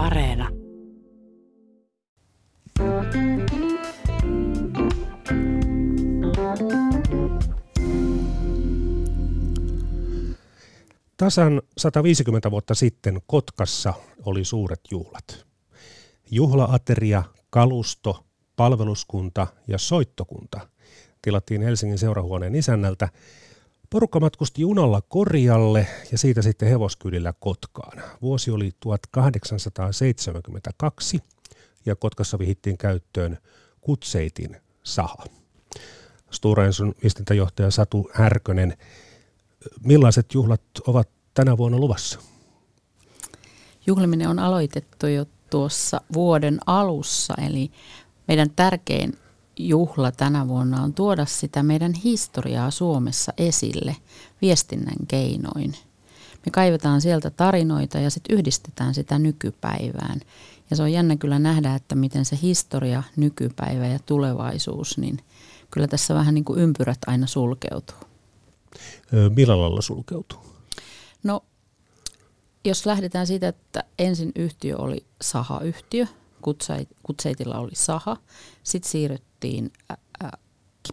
Areena. Tasan 150 vuotta sitten Kotkassa oli suuret juhlat. Juhlaateria, kalusto, palveluskunta ja soittokunta tilattiin Helsingin seurahuoneen isännältä. Porukka matkusti junalla Korjalle ja siitä sitten hevoskyydillä Kotkaan. Vuosi oli 1872 ja Kotkassa vihittiin käyttöön Kutseitin saha. Stora Enson viestintäjohtaja Satu Härkönen, millaiset juhlat ovat tänä vuonna luvassa? Juhliminen on aloitettu jo tuossa vuoden alussa, eli meidän tärkein juhla tänä vuonna on tuoda sitä meidän historiaa Suomessa esille viestinnän keinoin. Me kaivetaan sieltä tarinoita ja sitten yhdistetään sitä nykypäivään. Ja se on jännä kyllä nähdä, että miten se historia, nykypäivä ja tulevaisuus, niin kyllä tässä vähän niin kuin ympyrät aina sulkeutuu. Millä lailla sulkeutuu? No, jos lähdetään siitä, että ensin yhtiö oli sahayhtiö, Kutseitilla oli saha, sitten siirryttiin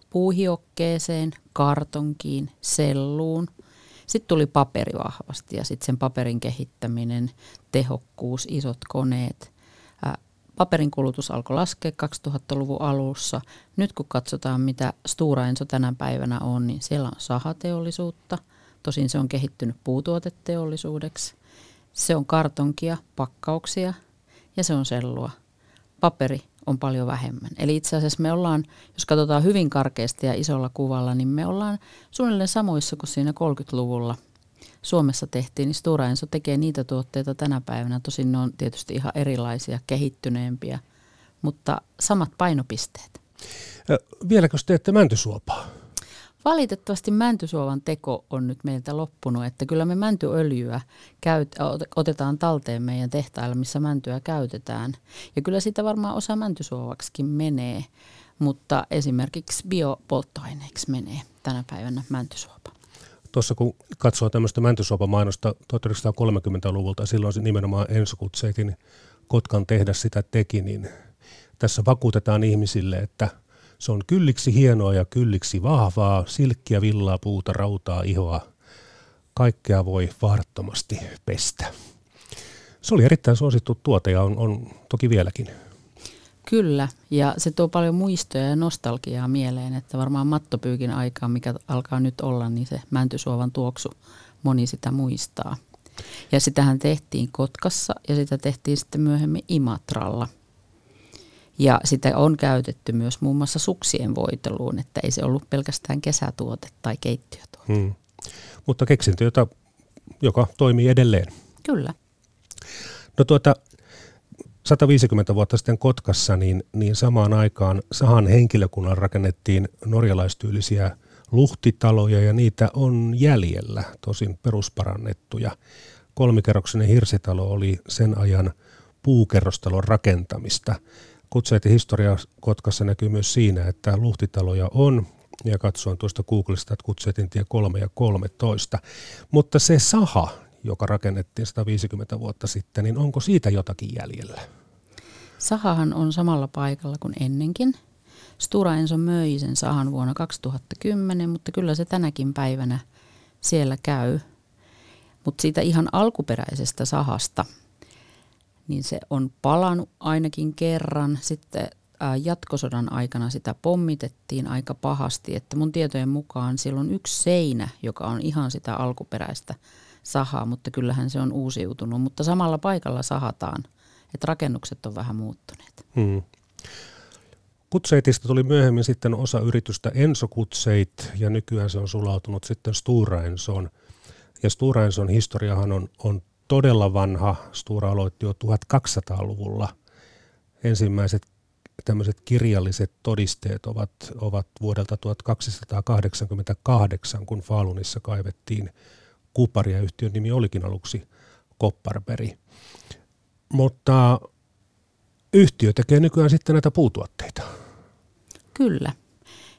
puuhiokkeeseen, kartonkiin, selluun. Sitten tuli paperi vahvasti ja sitten sen paperin kehittäminen, tehokkuus, isot koneet. Paperin kulutus alkoi laskea 2000-luvun alussa. Nyt kun katsotaan, mitä Stura Enso tänä päivänä on, niin siellä on sahateollisuutta. Tosin se on kehittynyt puutuoteteollisuudeksi. Se on kartonkia, pakkauksia ja se on sellua. Paperi on paljon vähemmän. Eli itse asiassa me ollaan, jos katsotaan hyvin karkeasti ja isolla kuvalla, niin me ollaan suunnilleen samoissa kuin siinä 30-luvulla Suomessa tehtiin, niin Stora Enso tekee niitä tuotteita tänä päivänä. Tosin ne on tietysti ihan erilaisia, kehittyneempiä, mutta samat painopisteet. Vieläkö teette mäntysuopaa? Valitettavasti mäntysuovan teko on nyt meiltä loppunut, että kyllä me mäntyöljyä käyt, otetaan talteen meidän tehtailla, missä mäntyä käytetään. Ja kyllä sitä varmaan osa mäntysuovaksikin menee, mutta esimerkiksi biopolttoaineeksi menee tänä päivänä mäntysuopa. Tuossa kun katsoo tämmöistä mäntysuopamainosta 1930-luvulta, silloin nimenomaan Enso Kutseitin Kotkan tehdas sitä teki, niin tässä vakuutetaan ihmisille, että – se on kylliksi hienoa ja kylliksi vahvaa, silkkiä, villaa, puuta, rautaa, ihoa. Kaikkea voi vaarattomasti pestä. Se oli erittäin suosittu tuote ja on, on toki vieläkin. Kyllä, ja se tuo paljon muistoja ja nostalgiaa mieleen, että varmaan mattopyykin aikaa, mikä alkaa nyt olla, niin se mäntysuovan tuoksu, moni sitä muistaa. Ja sitähän tehtiin Kotkassa ja sitä tehtiin sitten myöhemmin Imatralla. Ja sitä on käytetty myös muun muassa suksien voiteluun, että ei se ollut pelkästään kesätuote tai keittiötuote. Hmm. Mutta keksintö, jota, joka toimii edelleen. Kyllä. No tuota, 150 vuotta sitten Kotkassa, niin, niin samaan aikaan sahan henkilökunnan rakennettiin norjalaistyylisiä luhtitaloja ja niitä on jäljellä, tosin perusparannettuja. Kolmikerroksinen hirsitalo oli sen ajan puukerrostalon rakentamista. Kutseitin historia Kotkassa näkyy myös siinä, että luhtitaloja on, ja katsoin tuosta Googlesta, että Kutseitin tie 3 ja 13. Mutta se saha, joka rakennettiin 150 vuotta sitten, niin onko siitä jotakin jäljellä? Sahahan on samalla paikalla kuin ennenkin. Stura Enso möi sen sahan vuonna 2010, mutta kyllä se tänäkin päivänä siellä käy. Mutta siitä ihan alkuperäisestä sahasta – niin se on palannut ainakin kerran. Sitten jatkosodan aikana sitä pommitettiin aika pahasti, että mun tietojen mukaan siellä on yksi seinä, joka on ihan sitä alkuperäistä sahaa, mutta kyllähän se on uusiutunut. Mutta samalla paikalla sahataan, että rakennukset on vähän muuttuneet. Hmm. Kutseitista tuli myöhemmin sitten osa yritystä Enso Kutseit ja nykyään se on sulautunut sitten Stura Ensoon. Ja Stura Enson historiahan on, on todella vanha. Stura aloitti jo 1200-luvulla. Ensimmäiset tämmöiset kirjalliset todisteet ovat, ovat vuodelta 1288, kun Falunissa kaivettiin kuparia. Yhtiön nimi olikin aluksi Kopparperi. Mutta yhtiö tekee nykyään sitten näitä puutuotteita. Kyllä.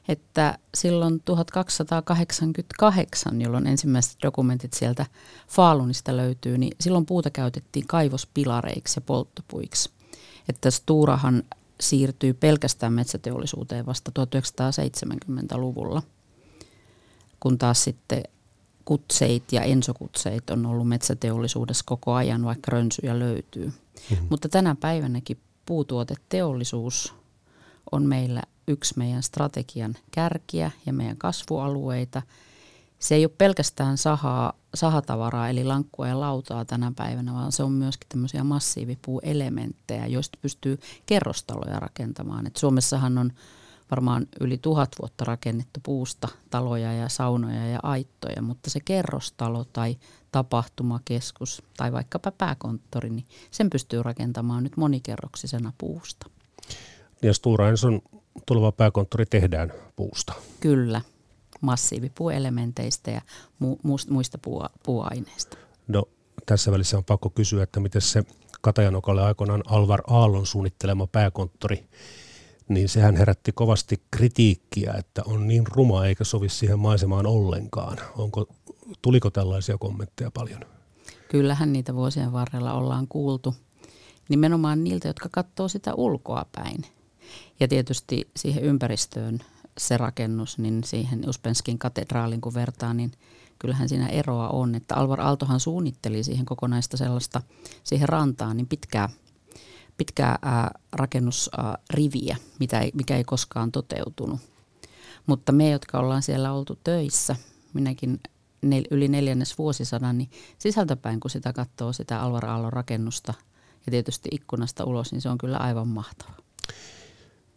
Että silloin 1288, jolloin ensimmäiset dokumentit sieltä Faalunista löytyy, niin silloin puuta käytettiin kaivospilareiksi ja polttopuiksi. Että Stuurahan siirtyi pelkästään metsäteollisuuteen vasta 1970-luvulla, kun taas sitten kutseit ja ensokutseit on ollut metsäteollisuudessa koko ajan, vaikka rönsyjä löytyy. Mm-hmm. Mutta tänä päivänäkin puutuoteteollisuus on meillä yksi meidän strategian kärkiä ja meidän kasvualueita. Se ei ole pelkästään sahaa, sahatavaraa eli lankkua ja lautaa tänä päivänä, vaan se on myöskin tämmöisiä massiivipuuelementtejä, joista pystyy kerrostaloja rakentamaan. Et Suomessahan on varmaan yli tuhat vuotta rakennettu puusta taloja ja saunoja ja aittoja, mutta se kerrostalo tai tapahtumakeskus tai vaikkapa pääkonttori, niin sen pystyy rakentamaan nyt monikerroksisena puusta. Ja Stora Enson tuleva pääkonttori tehdään puusta. Kyllä, massiivipuuelementeistä ja mu- muista puu- puuaineista. No tässä välissä on pakko kysyä, että miten se Katajanokalle aikoinaan Alvar Aallon suunnittelema pääkonttori, niin sehän herätti kovasti kritiikkiä, että on niin ruma eikä sovi siihen maisemaan ollenkaan. Onko, tuliko tällaisia kommentteja paljon? Kyllähän niitä vuosien varrella ollaan kuultu. Nimenomaan niiltä, jotka katsoo sitä ulkoa päin. Ja tietysti siihen ympäristöön se rakennus, niin siihen Uspenskin katedraalin kun vertaa, niin kyllähän siinä eroa on. Että Alvar Aaltohan suunnitteli siihen kokonaista sellaista, siihen rantaan, niin pitkää, pitkää ää, rakennusriviä, mitä ei, mikä ei koskaan toteutunut. Mutta me, jotka ollaan siellä oltu töissä, minäkin nel, yli neljännes vuosisadan, niin sisältäpäin kun sitä katsoo sitä Alvar Aallon rakennusta ja tietysti ikkunasta ulos, niin se on kyllä aivan mahtava.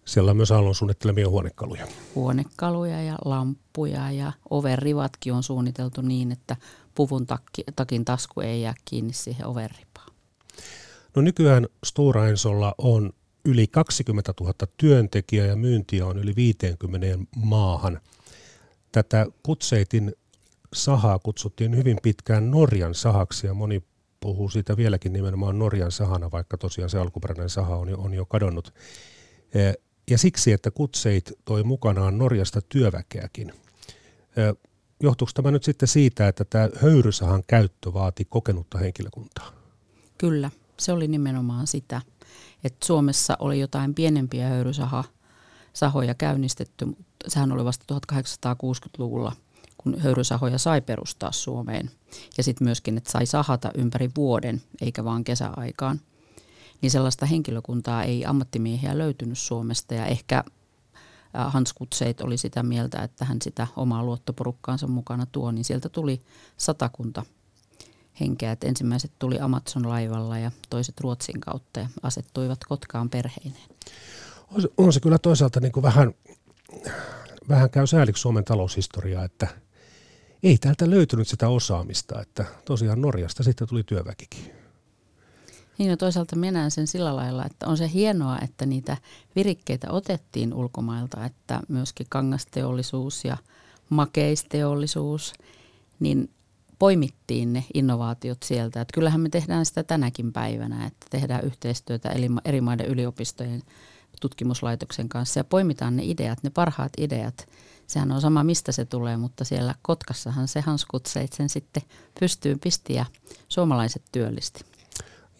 Siellä on myös Aallon suunnittelemia huonekaluja. Huonekaluja ja lamppuja ja overrivatkin on suunniteltu niin, että puvun takki, takin tasku ei jää kiinni siihen overripaan. No nykyään Stora Ensolla on yli 20 000 työntekijää ja myyntiä on yli 50 maahan. Tätä kutseitin sahaa kutsuttiin hyvin pitkään Norjan sahaksi ja moni puhuu siitä vieläkin nimenomaan Norjan sahana, vaikka tosiaan se alkuperäinen saha on jo, on jo kadonnut. Ja siksi, että kutseit toi mukanaan Norjasta työväkeäkin. Johtuuko tämä nyt sitten siitä, että tämä höyrysahan käyttö vaati kokenutta henkilökuntaa? Kyllä, se oli nimenomaan sitä. Että Suomessa oli jotain pienempiä höyrysaha sahoja käynnistetty, mutta sehän oli vasta 1860-luvulla, kun höyrysahoja sai perustaa Suomeen. Ja sitten myöskin, että sai sahata ympäri vuoden, eikä vaan kesäaikaan – niin sellaista henkilökuntaa ei ammattimiehiä löytynyt Suomesta ja ehkä Hans Kutseit oli sitä mieltä, että hän sitä omaa luottoporukkaansa mukana tuo, niin sieltä tuli satakunta henkeä. Että ensimmäiset tuli Amazon-laivalla ja toiset Ruotsin kautta ja asettuivat Kotkaan perheineen. On se, on se kyllä toisaalta niin kuin vähän, vähän käy sääliksi Suomen taloushistoriaa, että ei täältä löytynyt sitä osaamista, että tosiaan Norjasta sitten tuli työväkikin. Niin ja toisaalta minä sen sillä lailla, että on se hienoa, että niitä virikkeitä otettiin ulkomailta, että myöskin kangasteollisuus ja makeisteollisuus, niin poimittiin ne innovaatiot sieltä. Että kyllähän me tehdään sitä tänäkin päivänä, että tehdään yhteistyötä eri maiden yliopistojen tutkimuslaitoksen kanssa ja poimitaan ne ideat, ne parhaat ideat. Sehän on sama, mistä se tulee, mutta siellä Kotkassahan se Hanskutseit sen sitten pystyy pisti ja suomalaiset työllisti.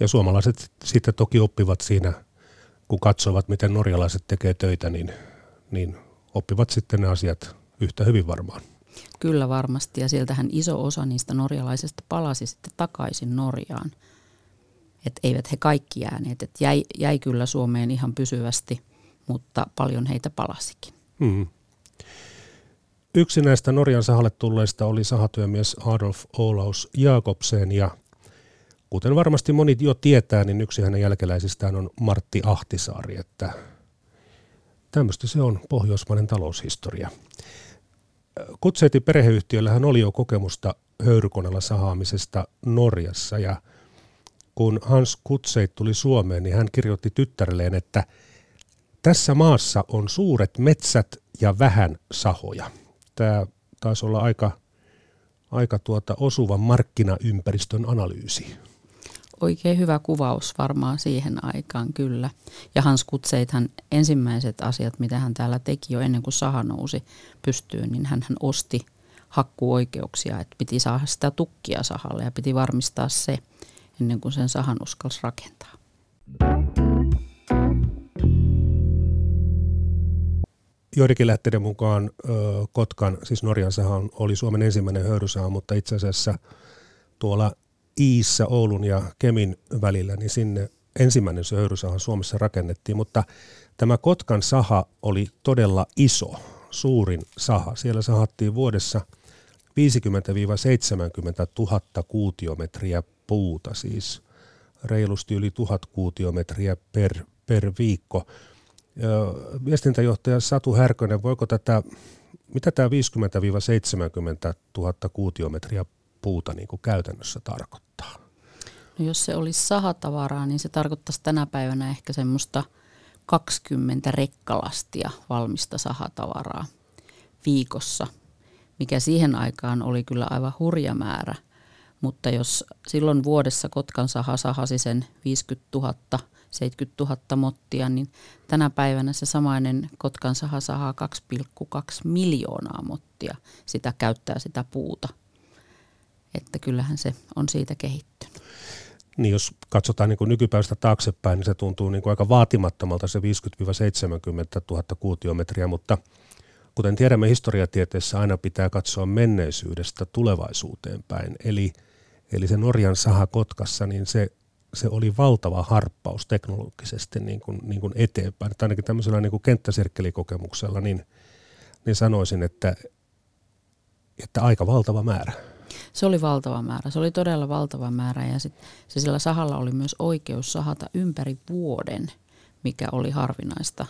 Ja suomalaiset sitten toki oppivat siinä, kun katsovat, miten norjalaiset tekee töitä, niin, niin oppivat sitten ne asiat yhtä hyvin varmaan. Kyllä varmasti, ja sieltähän iso osa niistä norjalaisista palasi sitten takaisin Norjaan. Että eivät he kaikki jääneet, että jäi, jäi kyllä Suomeen ihan pysyvästi, mutta paljon heitä palasikin. Hmm. Yksi näistä Norjan sahalle tulleista oli sahatyömies Adolf Olaus Jakobsen ja kuten varmasti moni jo tietää, niin yksi hänen jälkeläisistään on Martti Ahtisaari, että tämmöistä se on pohjoismainen taloushistoria. Kutseitin perheyhtiöllähän oli jo kokemusta höyrykoneella sahaamisesta Norjassa ja kun Hans Kutseit tuli Suomeen, niin hän kirjoitti tyttärelleen, että tässä maassa on suuret metsät ja vähän sahoja. Tämä taisi olla aika, aika tuota osuva markkinaympäristön analyysi oikein hyvä kuvaus varmaan siihen aikaan kyllä. Ja Hans Kutseithan ensimmäiset asiat, mitä hän täällä teki jo ennen kuin saha nousi pystyyn, niin hän, hän osti hakkuoikeuksia, että piti saada sitä tukkia sahalle ja piti varmistaa se ennen kuin sen sahan uskalsi rakentaa. Joidenkin lähteiden mukaan Kotkan, siis Norjan saha oli Suomen ensimmäinen höyrysaha, mutta itse asiassa tuolla Iissä, Oulun ja Kemin välillä, niin sinne ensimmäinen höyrysaha Suomessa rakennettiin, mutta tämä Kotkan saha oli todella iso, suurin saha. Siellä sahattiin vuodessa 50-70 000 kuutiometriä puuta, siis reilusti yli 1000 kuutiometriä per, per viikko. Viestintäjohtaja Satu Härkönen, voiko tätä, mitä tämä 50-70 000 kuutiometriä puuta niin kuin käytännössä tarkoittaa? No jos se olisi sahatavaraa, niin se tarkoittaisi tänä päivänä ehkä semmoista 20 rekkalastia valmista sahatavaraa viikossa, mikä siihen aikaan oli kyllä aivan hurja määrä. Mutta jos silloin vuodessa Kotkan saha sahasi sen 50 000, 70 000 mottia, niin tänä päivänä se samainen Kotkan saha sahaa 2,2 miljoonaa mottia sitä käyttää sitä puuta – että kyllähän se on siitä kehittynyt. Niin jos katsotaan niin nykypäivästä taaksepäin, niin se tuntuu niin aika vaatimattomalta se 50-70 000 kuutiometriä, mutta kuten tiedämme historiatieteessä, aina pitää katsoa menneisyydestä tulevaisuuteen päin. Eli, eli se Norjan saha Kotkassa, niin se, se oli valtava harppaus teknologisesti niin kuin, niin kuin eteenpäin. Tai ainakin tämmöisellä niin kuin kenttäsirkkelikokemuksella, niin, niin sanoisin, että, että aika valtava määrä. Se oli valtava määrä. Se oli todella valtava määrä ja sit, se sillä sahalla oli myös oikeus sahata ympäri vuoden, mikä oli harvinaista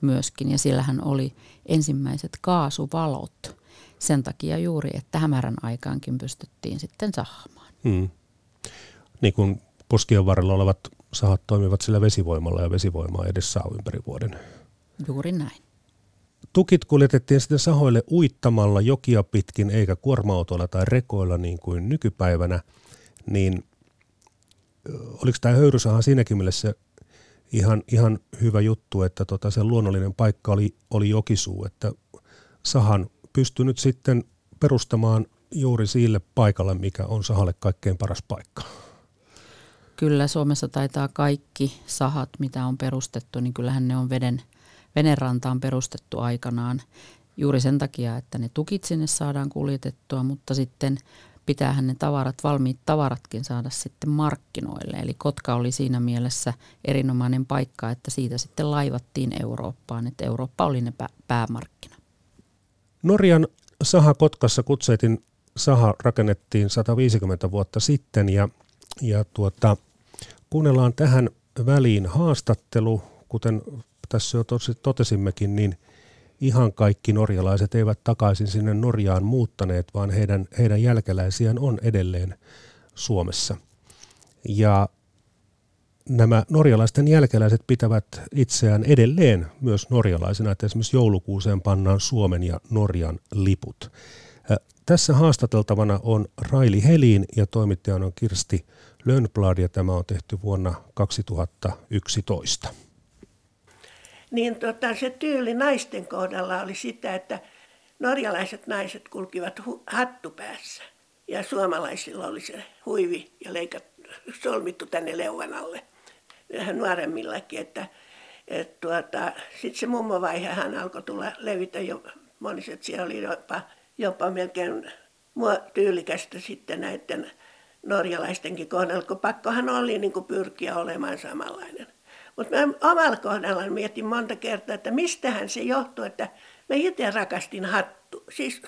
myöskin. Ja sillähän oli ensimmäiset kaasuvalot sen takia juuri, että hämärän aikaankin pystyttiin sitten sahamaan. Hmm. Niin kuin poskien varrella olevat sahat toimivat sillä vesivoimalla ja vesivoimaa edes saa ympäri vuoden. Juuri näin. Tukit kuljetettiin sitten sahoille uittamalla jokia pitkin eikä kuorma-autoilla tai rekoilla niin kuin nykypäivänä, niin oliko tämä höyrysaha siinäkin mielessä ihan, ihan hyvä juttu, että tota, se luonnollinen paikka oli, oli jokisuu, että sahan pystyi nyt sitten perustamaan juuri sille paikalle, mikä on sahalle kaikkein paras paikka. Kyllä Suomessa taitaa kaikki sahat, mitä on perustettu, niin kyllähän ne on veden – veneranta on perustettu aikanaan juuri sen takia, että ne tukit sinne saadaan kuljetettua, mutta sitten pitäähän ne tavarat, valmiit tavaratkin saada sitten markkinoille. Eli Kotka oli siinä mielessä erinomainen paikka, että siitä sitten laivattiin Eurooppaan, että Eurooppa oli ne päämarkkina. Norjan saha Kotkassa Kutseitin saha rakennettiin 150 vuotta sitten ja, ja tuota, kuunnellaan tähän väliin haastattelu, kuten tässä jo totesimmekin, niin ihan kaikki norjalaiset eivät takaisin sinne Norjaan muuttaneet, vaan heidän, heidän jälkeläisiään on edelleen Suomessa. Ja nämä norjalaisten jälkeläiset pitävät itseään edelleen myös norjalaisina, että esimerkiksi joulukuuseen pannaan Suomen ja Norjan liput. Tässä haastateltavana on Raili Helin ja toimittajana on Kirsti Lönnblad ja tämä on tehty vuonna 2011 niin tota, se tyyli naisten kohdalla oli sitä, että norjalaiset naiset kulkivat hu- hattu päässä ja suomalaisilla oli se huivi ja leikat, solmittu tänne leuan alle vähän nuoremmillakin, että et tuota, sitten se mummovaihe hän alkoi tulla levitä jo moniset, siellä oli jopa, jopa melkein tyylikästä sitten näiden norjalaistenkin kohdalla, kun pakkohan oli niin kuin pyrkiä olemaan samanlainen. Mutta mä omalla kohdalla mietin monta kertaa, että mistähän se johtuu, että mä itse rakastin hattu. Siis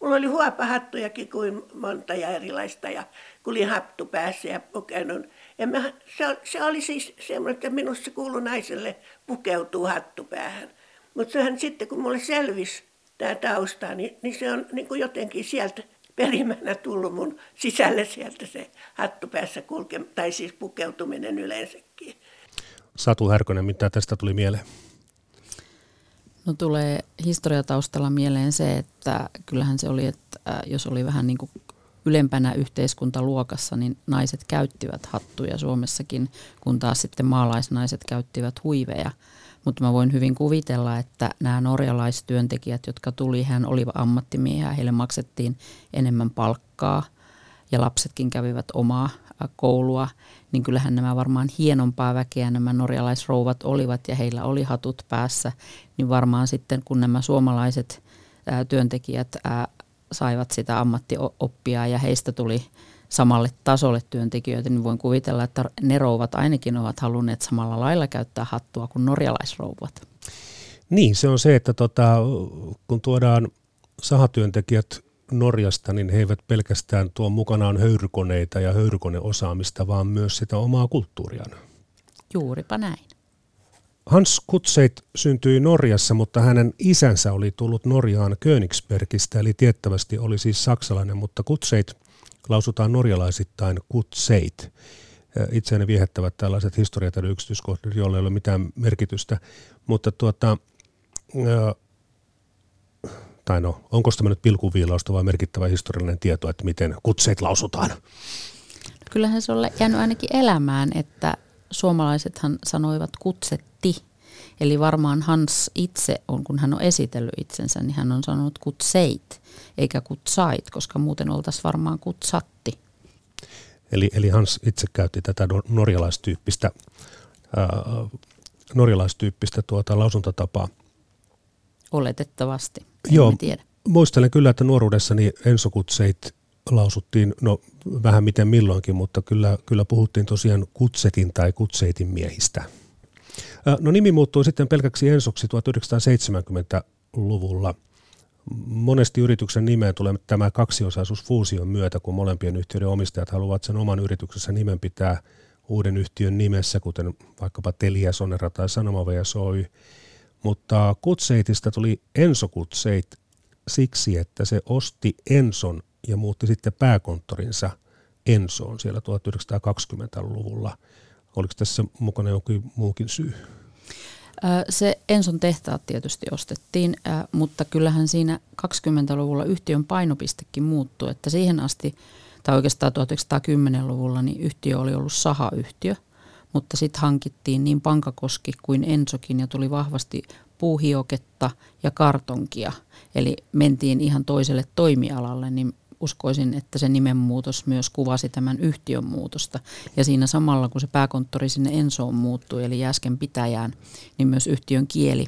mulla oli huopahattujakin kuin monta ja erilaista ja kulin hattu päässä ja pukennut. Ja mä, se, se, oli siis semmoinen, että minusta se naiselle pukeutuu hattu päähän. Mutta sehän sitten, kun mulle selvisi tämä tausta, niin, niin se on niin kuin jotenkin sieltä perimänä tullut mun sisälle sieltä se hattu päässä kulke, tai siis pukeutuminen yleensäkin. Satu Härkönen, mitä tästä tuli mieleen? No tulee historiataustalla mieleen se, että kyllähän se oli, että jos oli vähän niin kuin ylempänä yhteiskuntaluokassa, niin naiset käyttivät hattuja Suomessakin, kun taas sitten maalaisnaiset käyttivät huiveja. Mutta mä voin hyvin kuvitella, että nämä norjalaistyöntekijät, jotka tuli, hän oli ammattimiehiä, heille maksettiin enemmän palkkaa ja lapsetkin kävivät omaa koulua, niin kyllähän nämä varmaan hienompaa väkeä nämä norjalaisrouvat olivat ja heillä oli hatut päässä, niin varmaan sitten kun nämä suomalaiset ää, työntekijät ää, saivat sitä ammattioppia ja heistä tuli samalle tasolle työntekijöitä, niin voin kuvitella, että ne rouvat ainakin ovat halunneet samalla lailla käyttää hattua kuin norjalaisrouvat. Niin, se on se, että tota, kun tuodaan sahatyöntekijät Norjasta, niin he eivät pelkästään tuo mukanaan höyrykoneita ja höyrykoneosaamista, vaan myös sitä omaa kulttuuriaan. Juuripa näin. Hans Kutseit syntyi Norjassa, mutta hänen isänsä oli tullut Norjaan Königsbergistä, eli tiettävästi oli siis saksalainen, mutta Kutseit lausutaan norjalaisittain Kutseit. Itseäni viehättävät tällaiset historiat ja yksityiskohdat, joilla ei ole mitään merkitystä, mutta tuota, tai no, onko tämä nyt pilkuviilausta vai merkittävä historiallinen tieto, että miten Kutseit lausutaan? Kyllähän se on jäänyt ainakin elämään, että suomalaisethan sanoivat kutsetti. Eli varmaan Hans itse on, kun hän on esitellyt itsensä, niin hän on sanonut kutseit, eikä kutsait, koska muuten oltaisiin varmaan kutsatti. Eli, eli Hans itse käytti tätä norjalaistyyppistä, ää, norjalaistyyppistä tuota lausuntatapaa. Oletettavasti, Joo, tiedä. muistelen kyllä, että nuoruudessani Enso Kutseit lausuttiin, no vähän miten milloinkin, mutta kyllä, kyllä puhuttiin tosiaan kutsetin tai kutseitin miehistä. No nimi muuttui sitten pelkäksi ensoksi 1970-luvulla. Monesti yrityksen nimeen tulee tämä kaksiosaisuus fuusion myötä, kun molempien yhtiöiden omistajat haluavat sen oman yrityksensä nimen pitää uuden yhtiön nimessä, kuten vaikkapa Telia, Sonera tai Sanoma VSOY. Mutta Kutseitista tuli Enso Kutseit siksi, että se osti Enson ja muutti sitten pääkonttorinsa Ensoon siellä 1920-luvulla. Oliko tässä mukana jokin muukin syy? Se Enson tehtaat tietysti ostettiin, mutta kyllähän siinä 20-luvulla yhtiön painopistekin muuttui, että siihen asti, tai oikeastaan 1910-luvulla, niin yhtiö oli ollut sahayhtiö, mutta sitten hankittiin niin Pankakoski kuin Ensokin ja tuli vahvasti puuhioketta ja kartonkia. Eli mentiin ihan toiselle toimialalle, niin uskoisin, että se nimenmuutos myös kuvasi tämän yhtiön muutosta. Ja siinä samalla, kun se pääkonttori sinne Ensoon muuttui, eli Jäsken pitäjään, niin myös yhtiön kieli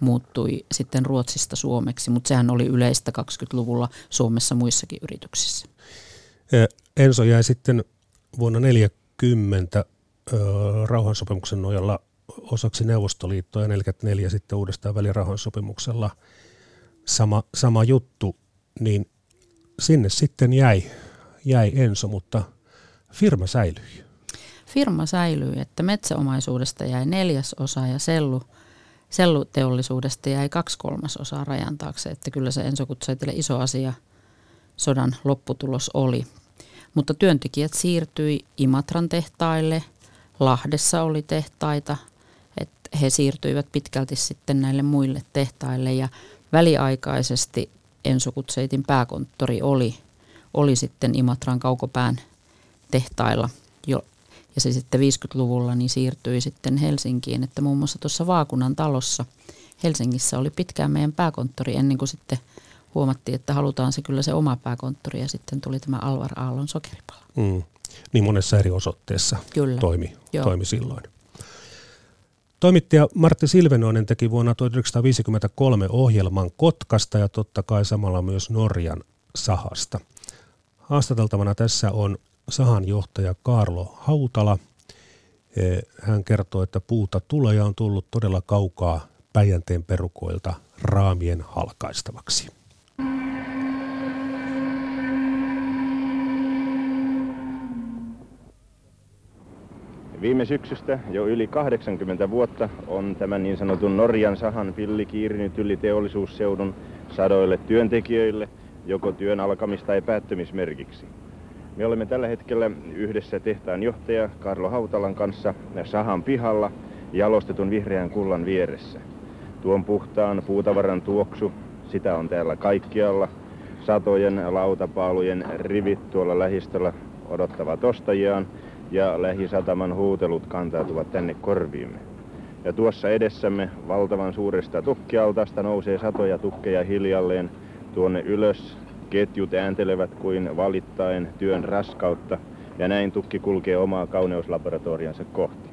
muuttui sitten Ruotsista suomeksi, mutta sehän oli yleistä 20-luvulla Suomessa muissakin yrityksissä. Enso jäi sitten vuonna 1940 rauhansopimuksen nojalla osaksi Neuvostoliittoa ja 1944 sitten uudestaan välirauhansopimuksella sama, sama juttu, niin sinne sitten jäi, jäi Enso, mutta firma säilyi. Firma säilyi, että metsäomaisuudesta jäi neljäs osa ja sellu, selluteollisuudesta jäi kaksi kolmasosaa rajan taakse, että kyllä se Enso Kutsaitille iso asia sodan lopputulos oli. Mutta työntekijät siirtyi Imatran tehtaille, Lahdessa oli tehtaita, että he siirtyivät pitkälti sitten näille muille tehtaille ja väliaikaisesti Enso Kutseitin pääkonttori oli, oli sitten Imatran kaukopään tehtailla jo, ja se sitten 50-luvulla niin siirtyi sitten Helsinkiin, että muun muassa tuossa Vaakunan talossa Helsingissä oli pitkään meidän pääkonttori ennen kuin sitten huomattiin, että halutaan se kyllä se oma pääkonttori ja sitten tuli tämä Alvar Aallon sokeripala. Mm. Niin monessa eri osoitteessa kyllä. Toimi, toimi silloin. Toimittaja Martti Silvenoinen teki vuonna 1953 ohjelman Kotkasta ja totta kai samalla myös Norjan sahasta. Haastateltavana tässä on sahan johtaja Karlo Hautala. Hän kertoo, että puuta tulee ja on tullut todella kaukaa Päijänteen perukoilta raamien halkaistavaksi. Viime syksystä jo yli 80 vuotta on tämän niin sanotun Norjan sahan pilli kiirinyt yli teollisuusseudun sadoille työntekijöille joko työn alkamis- tai päättymismerkiksi. Me olemme tällä hetkellä yhdessä tehtaan johtaja Karlo Hautalan kanssa sahan pihalla jalostetun vihreän kullan vieressä. Tuon puhtaan puutavaran tuoksu, sitä on täällä kaikkialla. satojen lautapaalujen rivit tuolla lähistöllä odottavat ostajiaan ja lähisataman huutelut kantautuvat tänne korviimme. Ja tuossa edessämme valtavan suuresta tukkialtasta nousee satoja tukkeja hiljalleen tuonne ylös. Ketjut ääntelevät kuin valittaen työn raskautta ja näin tukki kulkee omaa kauneuslaboratoriansa kohti.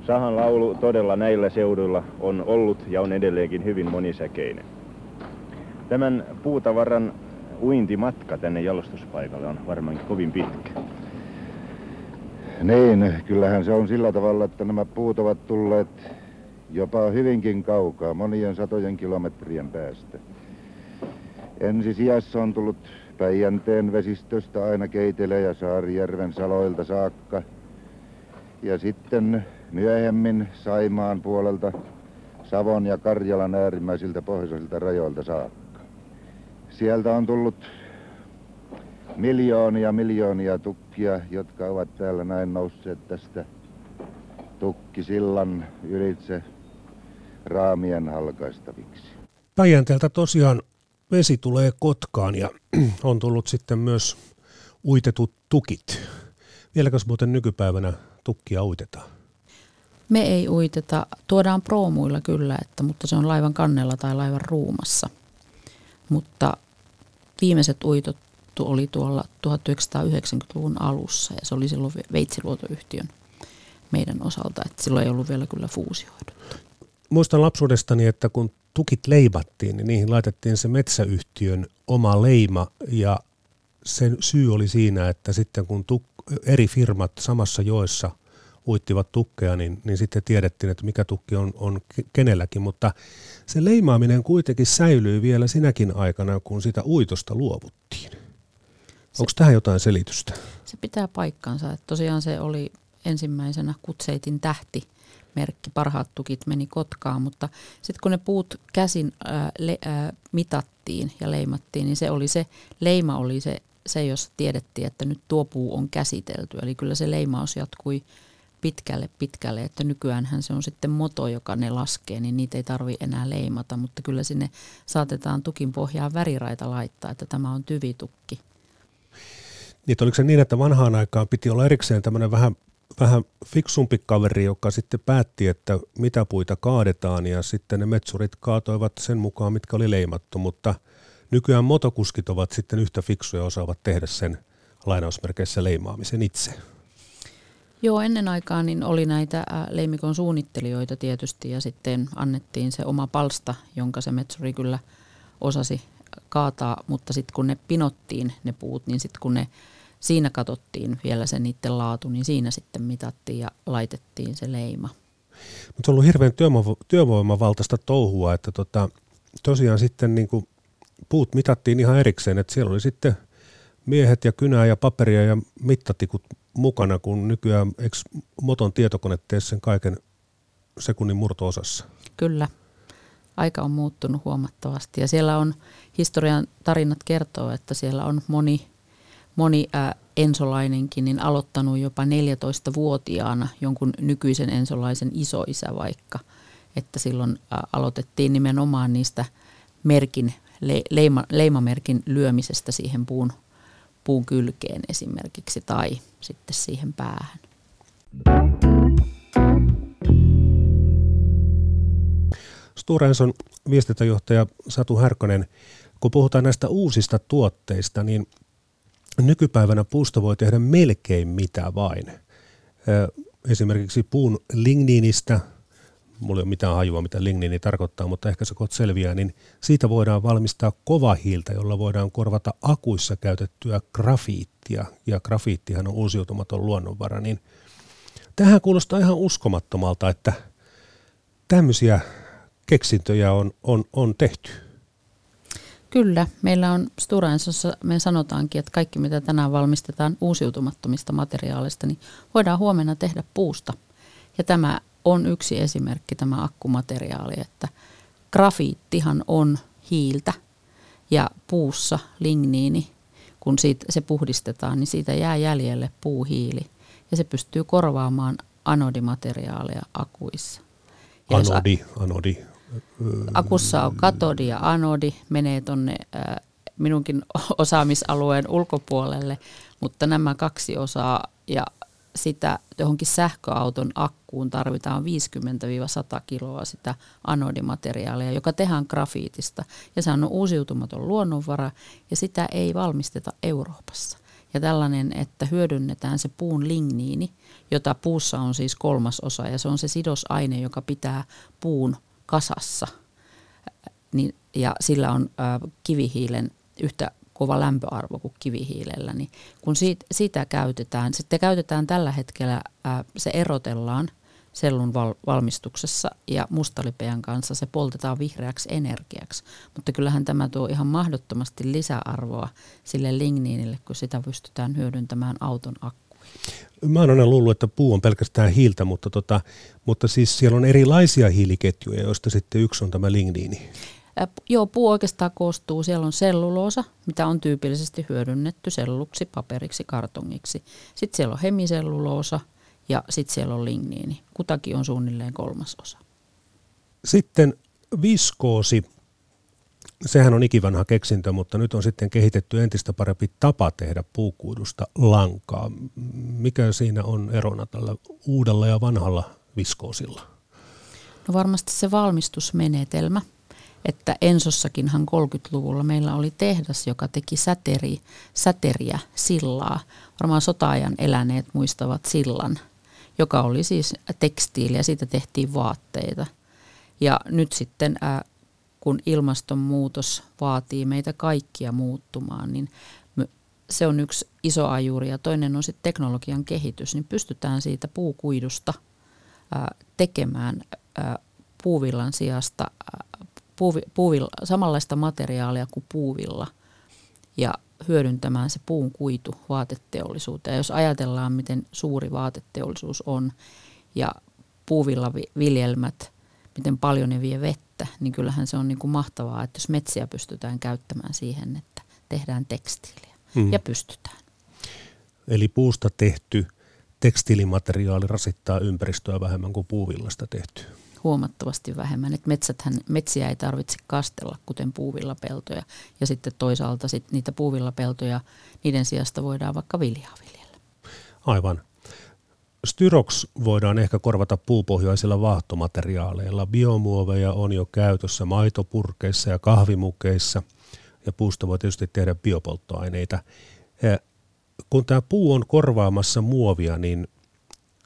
Sahan laulu todella näillä seuduilla on ollut ja on edelleenkin hyvin monisäkeinen. Tämän puutavaran uintimatka tänne jalostuspaikalle on varmaankin kovin pitkä. Niin, kyllähän se on sillä tavalla, että nämä puut ovat tulleet jopa hyvinkin kaukaa, monien satojen kilometrien päästä. Ensisijassa on tullut Päijänteen vesistöstä aina Keitele ja Saarijärven saloilta saakka. Ja sitten myöhemmin Saimaan puolelta Savon ja Karjalan äärimmäisiltä pohjoisilta rajoilta saakka. Sieltä on tullut miljoonia miljoonia tukkia, jotka ovat täällä näin nousseet tästä tukkisillan ylitse raamien halkaistaviksi. Päijänteeltä tosiaan vesi tulee Kotkaan ja on tullut sitten myös uitetut tukit. Vieläkös muuten nykypäivänä tukkia uitetaan? Me ei uiteta, tuodaan proomuilla kyllä, että, mutta se on laivan kannella tai laivan ruumassa. Mutta viimeiset uitot oli tuolla 1990-luvun alussa ja se oli silloin Veitsiluotoyhtiön meidän osalta, että silloin ei ollut vielä kyllä fuusioiduttu. Muistan lapsuudestani, että kun tukit leimattiin, niin niihin laitettiin se metsäyhtiön oma leima ja sen syy oli siinä, että sitten kun tuk- eri firmat samassa joessa uittivat tukkeja, niin, niin sitten tiedettiin, että mikä tukki on, on kenelläkin, mutta se leimaaminen kuitenkin säilyi vielä sinäkin aikana, kun sitä uitosta luovuttiin. Onko tähän jotain selitystä? Se pitää paikkansa. Että tosiaan se oli ensimmäisenä Kutseitin tähti merkki, parhaat tukit meni Kotkaan, mutta sitten kun ne puut käsin ää, le, ää, mitattiin ja leimattiin, niin se oli se, leima oli se, se, jos tiedettiin, että nyt tuo puu on käsitelty. Eli kyllä se leimaus jatkui pitkälle pitkälle, että nykyäänhän se on sitten moto, joka ne laskee, niin niitä ei tarvi enää leimata, mutta kyllä sinne saatetaan tukin pohjaan väriraita laittaa, että tämä on tyvitukki. Niin, oliko se niin, että vanhaan aikaan piti olla erikseen tämmöinen vähän vähän fiksumpi kaveri, joka sitten päätti, että mitä puita kaadetaan ja sitten ne metsurit kaatoivat sen mukaan, mitkä oli leimattu, mutta nykyään motokuskit ovat sitten yhtä fiksuja ja osaavat tehdä sen lainausmerkeissä leimaamisen itse. Joo, ennen aikaa niin oli näitä leimikon suunnittelijoita tietysti ja sitten annettiin se oma palsta, jonka se metsuri kyllä osasi kaataa, mutta sitten kun ne pinottiin ne puut, niin sitten kun ne siinä katsottiin vielä se niiden laatu, niin siinä sitten mitattiin ja laitettiin se leima. Mutta se on ollut hirveän työvoimavaltaista touhua, että tota, tosiaan sitten niin kuin puut mitattiin ihan erikseen, että siellä oli sitten miehet ja kynää ja paperia ja mittatikut mukana, kun nykyään eikö Moton tietokone tee sen kaiken sekunnin murto-osassa? Kyllä. Aika on muuttunut huomattavasti ja siellä on historian tarinat kertoo, että siellä on moni moni ää, ensolainenkin niin aloittanut jopa 14-vuotiaana jonkun nykyisen ensolaisen isoisä vaikka. Että silloin ää, aloitettiin nimenomaan niistä merkin, le, leima, leimamerkin lyömisestä siihen puun, puun kylkeen esimerkiksi tai sitten siihen päähän. Stora Enson viestintäjohtaja Satu Härkönen, kun puhutaan näistä uusista tuotteista, niin nykypäivänä puusta voi tehdä melkein mitä vain. Esimerkiksi puun ligniinistä, mulla ei ole mitään hajua, mitä ligniini tarkoittaa, mutta ehkä se kohta selviää, niin siitä voidaan valmistaa kovahiiltä, jolla voidaan korvata akuissa käytettyä grafiittia, ja grafiittihan on uusiutumaton luonnonvara, niin tähän kuulostaa ihan uskomattomalta, että tämmöisiä keksintöjä on, on, on tehty. Kyllä, meillä on Stora Ensossa, me sanotaankin, että kaikki mitä tänään valmistetaan uusiutumattomista materiaaleista, niin voidaan huomenna tehdä puusta. Ja tämä on yksi esimerkki, tämä akkumateriaali, että grafiittihan on hiiltä ja puussa ligniini, kun siitä, se puhdistetaan, niin siitä jää jäljelle puuhiili ja se pystyy korvaamaan anodimateriaaleja akuissa. Anodi, anodi, Akussa on katodi ja anodi, menee tuonne minunkin osaamisalueen ulkopuolelle, mutta nämä kaksi osaa ja sitä johonkin sähköauton akkuun tarvitaan 50-100 kiloa sitä anodimateriaalia, joka tehdään grafiitista. Ja se on uusiutumaton luonnonvara ja sitä ei valmisteta Euroopassa. Ja tällainen, että hyödynnetään se puun ligniini, jota puussa on siis kolmas osa ja se on se sidosaine, joka pitää puun kasassa. Niin, ja sillä on äh, kivihiilen yhtä kova lämpöarvo kuin kivihiilellä, niin kun siitä, sitä käytetään, sitten käytetään tällä hetkellä, ää, se erotellaan sellun val, valmistuksessa ja mustalipeän kanssa se poltetaan vihreäksi energiaksi. Mutta kyllähän tämä tuo ihan mahdottomasti lisäarvoa sille ligniinille, kun sitä pystytään hyödyntämään auton akkuihin. Mä oon aina luullut, että puu on pelkästään hiiltä, mutta, tota, mutta siis siellä on erilaisia hiiliketjuja, joista sitten yksi on tämä ligniini. Joo, puu oikeastaan koostuu. Siellä on selluloosa, mitä on tyypillisesti hyödynnetty selluksi, paperiksi, kartongiksi. Sitten siellä on hemiselluloosa ja sitten siellä on ligniini. Kutakin on suunnilleen kolmas osa. Sitten viskoosi. Sehän on ikivanha keksintö, mutta nyt on sitten kehitetty entistä parempi tapa tehdä puukuidusta lankaa. Mikä siinä on erona tällä uudella ja vanhalla viskoosilla? No varmasti se valmistusmenetelmä – että Ensossakinhan 30-luvulla meillä oli tehdas, joka teki säteri, säteriä, sillaa. Varmaan sotaajan eläneet muistavat sillan, joka oli siis tekstiili ja siitä tehtiin vaatteita. Ja nyt sitten kun ilmastonmuutos vaatii meitä kaikkia muuttumaan, niin se on yksi iso ajuri ja toinen on sitten teknologian kehitys, niin pystytään siitä puukuidusta ää, tekemään ää, puuvillan sijasta puuvi, puuvilla, samanlaista materiaalia kuin puuvilla ja hyödyntämään se puun kuitu vaateteollisuuteen. Jos ajatellaan, miten suuri vaateteollisuus on ja puuvilla viljelmät, miten paljon ne vie vettä, niin kyllähän se on niin kuin mahtavaa, että jos metsiä pystytään käyttämään siihen, että tehdään tekstiiliä. Hmm. Ja pystytään. Eli puusta tehty tekstiilimateriaali rasittaa ympäristöä vähemmän kuin puuvillasta tehty huomattavasti vähemmän. Et metsäthän, metsiä ei tarvitse kastella, kuten puuvillapeltoja. Ja sitten toisaalta sit niitä puuvillapeltoja, niiden sijasta voidaan vaikka viljaa viljellä. Aivan. Styrox voidaan ehkä korvata puupohjaisilla vaahtomateriaaleilla. Biomuoveja on jo käytössä maitopurkeissa ja kahvimukeissa, ja puusta voi tietysti tehdä biopolttoaineita. Kun tämä puu on korvaamassa muovia, niin,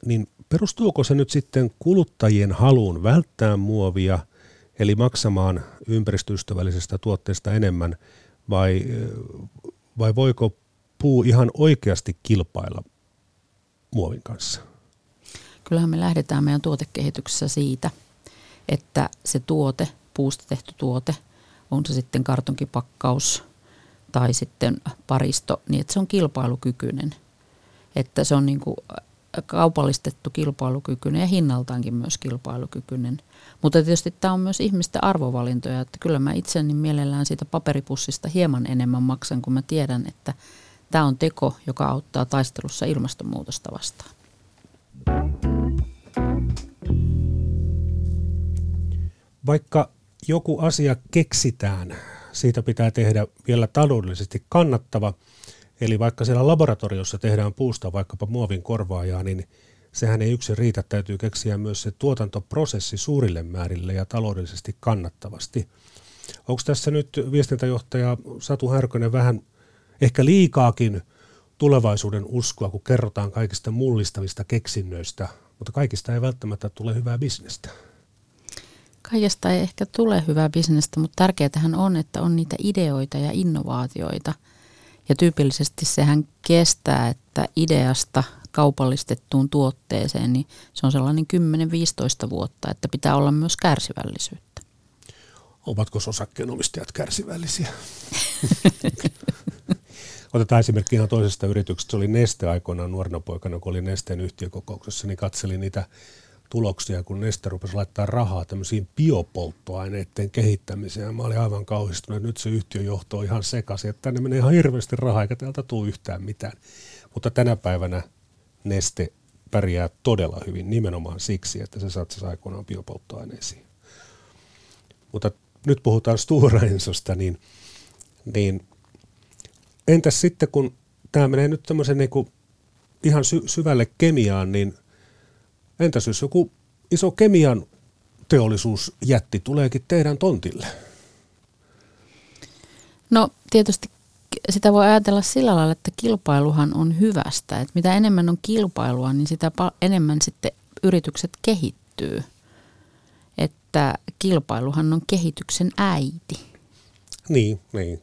niin perustuuko se nyt sitten kuluttajien haluun välttää muovia, eli maksamaan ympäristöystävällisestä tuotteesta enemmän, vai, vai voiko puu ihan oikeasti kilpailla muovin kanssa? Kyllähän me lähdetään meidän tuotekehityksessä siitä, että se tuote, puusta tehty tuote, on se sitten kartonkipakkaus tai sitten paristo, niin että se on kilpailukykyinen. Että se on niin kuin kaupallistettu kilpailukykyinen ja hinnaltaankin myös kilpailukykyinen. Mutta tietysti tämä on myös ihmisten arvovalintoja, että kyllä mä itseni mielellään siitä paperipussista hieman enemmän maksan, kun mä tiedän, että tämä on teko, joka auttaa taistelussa ilmastonmuutosta vastaan. Vaikka joku asia keksitään, siitä pitää tehdä vielä taloudellisesti kannattava – Eli vaikka siellä laboratoriossa tehdään puusta vaikkapa muovin korvaajaa, niin sehän ei yksin riitä, täytyy keksiä myös se tuotantoprosessi suurille määrille ja taloudellisesti kannattavasti. Onko tässä nyt viestintäjohtaja Satu Härkönen vähän ehkä liikaakin tulevaisuuden uskoa, kun kerrotaan kaikista mullistavista keksinnöistä, mutta kaikista ei välttämättä tule hyvää bisnestä? Kaikesta ei ehkä tule hyvää bisnestä, mutta tärkeätähän on, että on niitä ideoita ja innovaatioita – ja tyypillisesti sehän kestää, että ideasta kaupallistettuun tuotteeseen, niin se on sellainen 10-15 vuotta, että pitää olla myös kärsivällisyyttä. Ovatko osakkeenomistajat kärsivällisiä? Otetaan esimerkki ihan toisesta yrityksestä. Se oli Neste aikoinaan nuorena poikana, kun oli Nesteen yhtiökokouksessa, niin katselin niitä tuloksia, kun Neste rupesi laittaa rahaa tämmöisiin biopolttoaineiden kehittämiseen. Mä olin aivan kauhistunut, että nyt se yhtiöjohto on ihan sekaisin, että tänne menee ihan hirveästi rahaa eikä täältä tule yhtään mitään. Mutta tänä päivänä Neste pärjää todella hyvin nimenomaan siksi, että se satsasi aikoinaan biopolttoaineisiin. Mutta nyt puhutaan Stora Ensosta, niin, niin entäs sitten, kun tämä menee nyt tämmöisen niin ihan sy- syvälle kemiaan, niin entäs jos joku iso kemian teollisuusjätti tuleekin teidän tontille? No tietysti sitä voi ajatella sillä lailla, että kilpailuhan on hyvästä. Että mitä enemmän on kilpailua, niin sitä enemmän sitten yritykset kehittyy. Että kilpailuhan on kehityksen äiti. Niin, niin.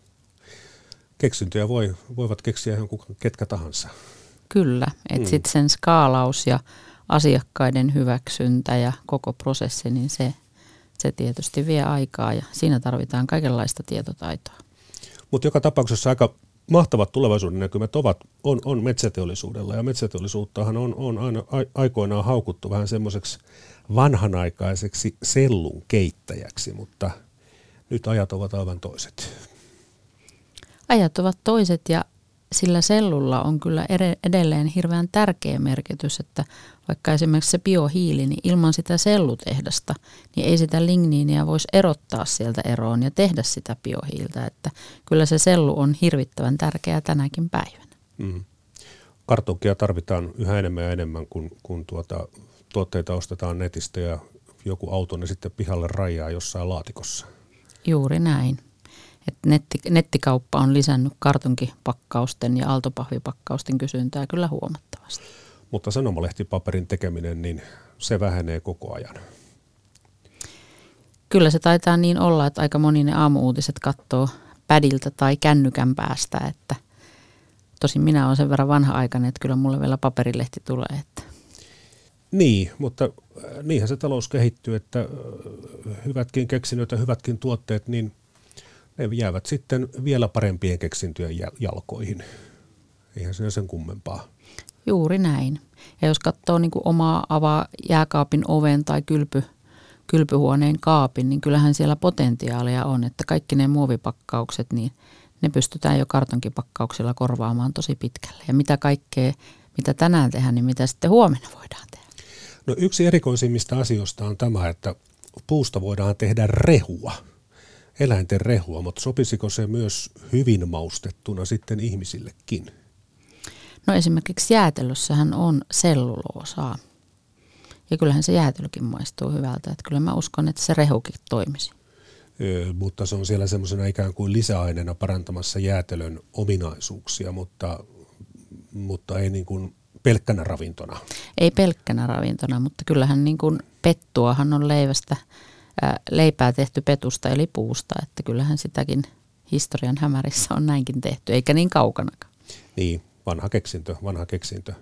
Keksintöjä voi, voivat keksiä ihan kuka, ketkä tahansa. Kyllä, että mm. sitten sen skaalaus ja asiakkaiden hyväksyntä ja koko prosessi, niin se, se tietysti vie aikaa ja siinä tarvitaan kaikenlaista tietotaitoa. Mutta joka tapauksessa aika mahtavat tulevaisuuden näkymät ovat, on, on metsäteollisuudella ja metsäteollisuuttahan on, on aina aikoinaan haukuttu vähän semmoiseksi vanhanaikaiseksi sellun keittäjäksi, mutta nyt ajat ovat aivan toiset. Ajat ovat toiset ja sillä sellulla on kyllä edelleen hirveän tärkeä merkitys, että vaikka esimerkiksi se biohiili, niin ilman sitä sellutehdasta, niin ei sitä ligniiniä voisi erottaa sieltä eroon ja tehdä sitä biohiiltä. Että kyllä se sellu on hirvittävän tärkeää tänäkin päivänä. Mm. Kartonkia tarvitaan yhä enemmän ja enemmän, kun, kun tuota, tuotteita ostetaan netistä ja joku auto ne sitten pihalle rajaa jossain laatikossa. Juuri näin. Et netti, nettikauppa on lisännyt kartonkipakkausten ja aaltopahvipakkausten kysyntää kyllä huomattavasti. Mutta sanomalehtipaperin tekeminen, niin se vähenee koko ajan. Kyllä se taitaa niin olla, että aika moni ne aamuuutiset katsoo pädiltä tai kännykän päästä, että tosin minä olen sen verran vanha-aikainen, että kyllä mulle vielä paperilehti tulee. Että. Niin, mutta äh, niinhän se talous kehittyy, että äh, hyvätkin keksinnöt ja hyvätkin tuotteet, niin ne jäävät sitten vielä parempien keksintyjen jalkoihin. Eihän se ole sen kummempaa. Juuri näin. Ja jos katsoo niin kuin omaa avaa jääkaapin oven tai kylpy, kylpyhuoneen kaapin, niin kyllähän siellä potentiaalia on, että kaikki ne muovipakkaukset, niin ne pystytään jo kartonkipakkauksilla korvaamaan tosi pitkälle. Ja mitä kaikkea, mitä tänään tehdään, niin mitä sitten huomenna voidaan tehdä? No yksi erikoisimmista asioista on tämä, että puusta voidaan tehdä rehua, eläinten rehua, mutta sopisiko se myös hyvin maustettuna sitten ihmisillekin? No esimerkiksi jäätelössähän on selluloosaa. Ja kyllähän se jäätelökin maistuu hyvältä. Että kyllä mä uskon, että se rehukin toimisi. Öö, mutta se on siellä semmoisena ikään kuin lisäaineena parantamassa jäätelön ominaisuuksia, mutta, mutta ei niin kuin pelkkänä ravintona. Ei pelkkänä ravintona, mutta kyllähän niin kuin pettuahan on leivästä, leipää tehty petusta eli puusta, että kyllähän sitäkin historian hämärissä on näinkin tehty, eikä niin kaukanakaan. Niin, vanha keksintö, vanha keksintö.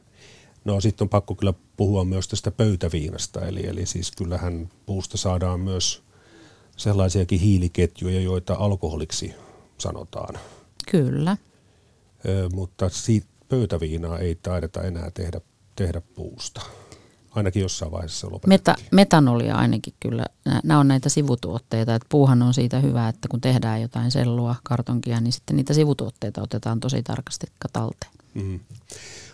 No sitten on pakko kyllä puhua myös tästä pöytäviinasta, eli, eli siis kyllähän puusta saadaan myös sellaisiakin hiiliketjuja, joita alkoholiksi sanotaan. Kyllä. Ö, mutta siitä pöytäviinaa ei taideta enää tehdä, tehdä puusta. Ainakin jossain vaiheessa Meta, metanolia ainakin kyllä. Nämä on näitä sivutuotteita. Että puuhan on siitä hyvä, että kun tehdään jotain sellua, kartonkia, niin sitten niitä sivutuotteita otetaan tosi tarkasti talteen. Mm.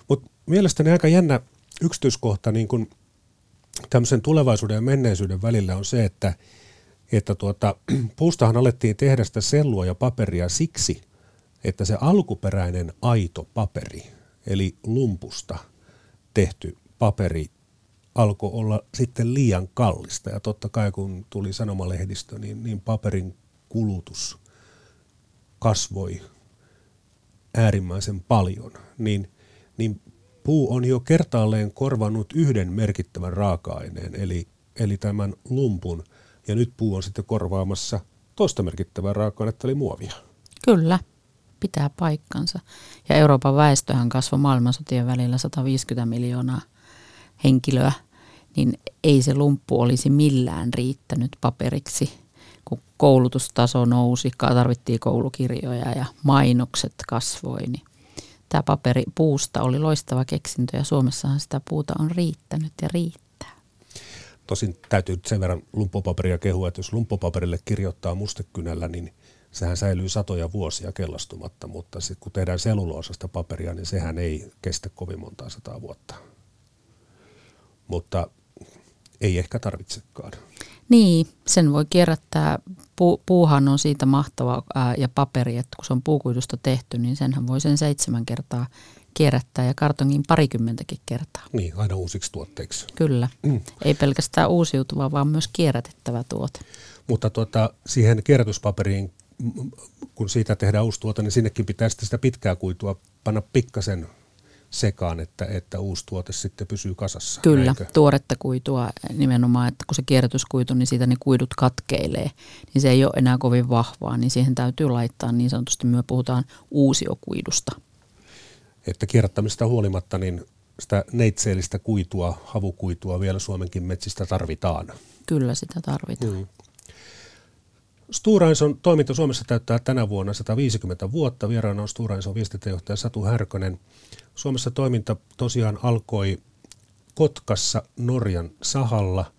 Mutta mielestäni aika jännä yksityiskohta niin kun tämmöisen tulevaisuuden ja menneisyyden välillä on se, että, että tuota, puustahan alettiin tehdä sitä sellua ja paperia siksi, että se alkuperäinen aito paperi, eli lumpusta tehty paperi, alkoi olla sitten liian kallista. Ja totta kai kun tuli sanomalehdistö, niin, niin paperin kulutus kasvoi äärimmäisen paljon, niin, niin puu on jo kertaalleen korvannut yhden merkittävän raaka-aineen, eli, eli tämän lumpun, ja nyt puu on sitten korvaamassa toista merkittävää raaka-ainetta, eli muovia. Kyllä, pitää paikkansa. Ja Euroopan väestöhän kasvoi maailmansotien välillä 150 miljoonaa henkilöä, niin ei se lumppu olisi millään riittänyt paperiksi – kun koulutustaso nousi, tarvittiin koulukirjoja ja mainokset kasvoi, niin tämä paperi puusta oli loistava keksintö ja Suomessahan sitä puuta on riittänyt ja riittää. Tosin täytyy sen verran lumppopaperia kehua, että jos lumppopaperille kirjoittaa mustekynällä, niin sehän säilyy satoja vuosia kellastumatta, mutta sitten kun tehdään seluloosasta paperia, niin sehän ei kestä kovin montaa sataa vuotta. Mutta ei ehkä tarvitsekaan. Niin, sen voi kierrättää Puu, puuhan on siitä mahtava ää, ja paperi, että kun se on puukuidusta tehty, niin senhän voi sen seitsemän kertaa kierrättää ja kartongin parikymmentäkin kertaa. Niin, aina uusiksi tuotteiksi. Kyllä. Mm. Ei pelkästään uusiutuva, vaan myös kierrätettävä tuote. Mutta tuota, siihen kierrätyspaperiin, kun siitä tehdään uusi tuote, niin sinnekin pitää sitä pitkää kuitua panna pikkasen sekaan, että, että uusi tuote sitten pysyy kasassa. Kyllä, näinkö? tuoretta kuitua nimenomaan, että kun se kierrätyskuitu, niin siitä ne kuidut katkeilee, niin se ei ole enää kovin vahvaa, niin siihen täytyy laittaa niin sanotusti, me puhutaan uusiokuidusta. Että kierrättämistä huolimatta, niin sitä neitseellistä kuitua, havukuitua vielä Suomenkin metsistä tarvitaan. Kyllä sitä tarvitaan. Mm. Stora toiminta Suomessa täyttää tänä vuonna 150 vuotta. Vieraana on Stora viestintäjohtaja Satu Härkönen. Suomessa toiminta tosiaan alkoi Kotkassa Norjan sahalla.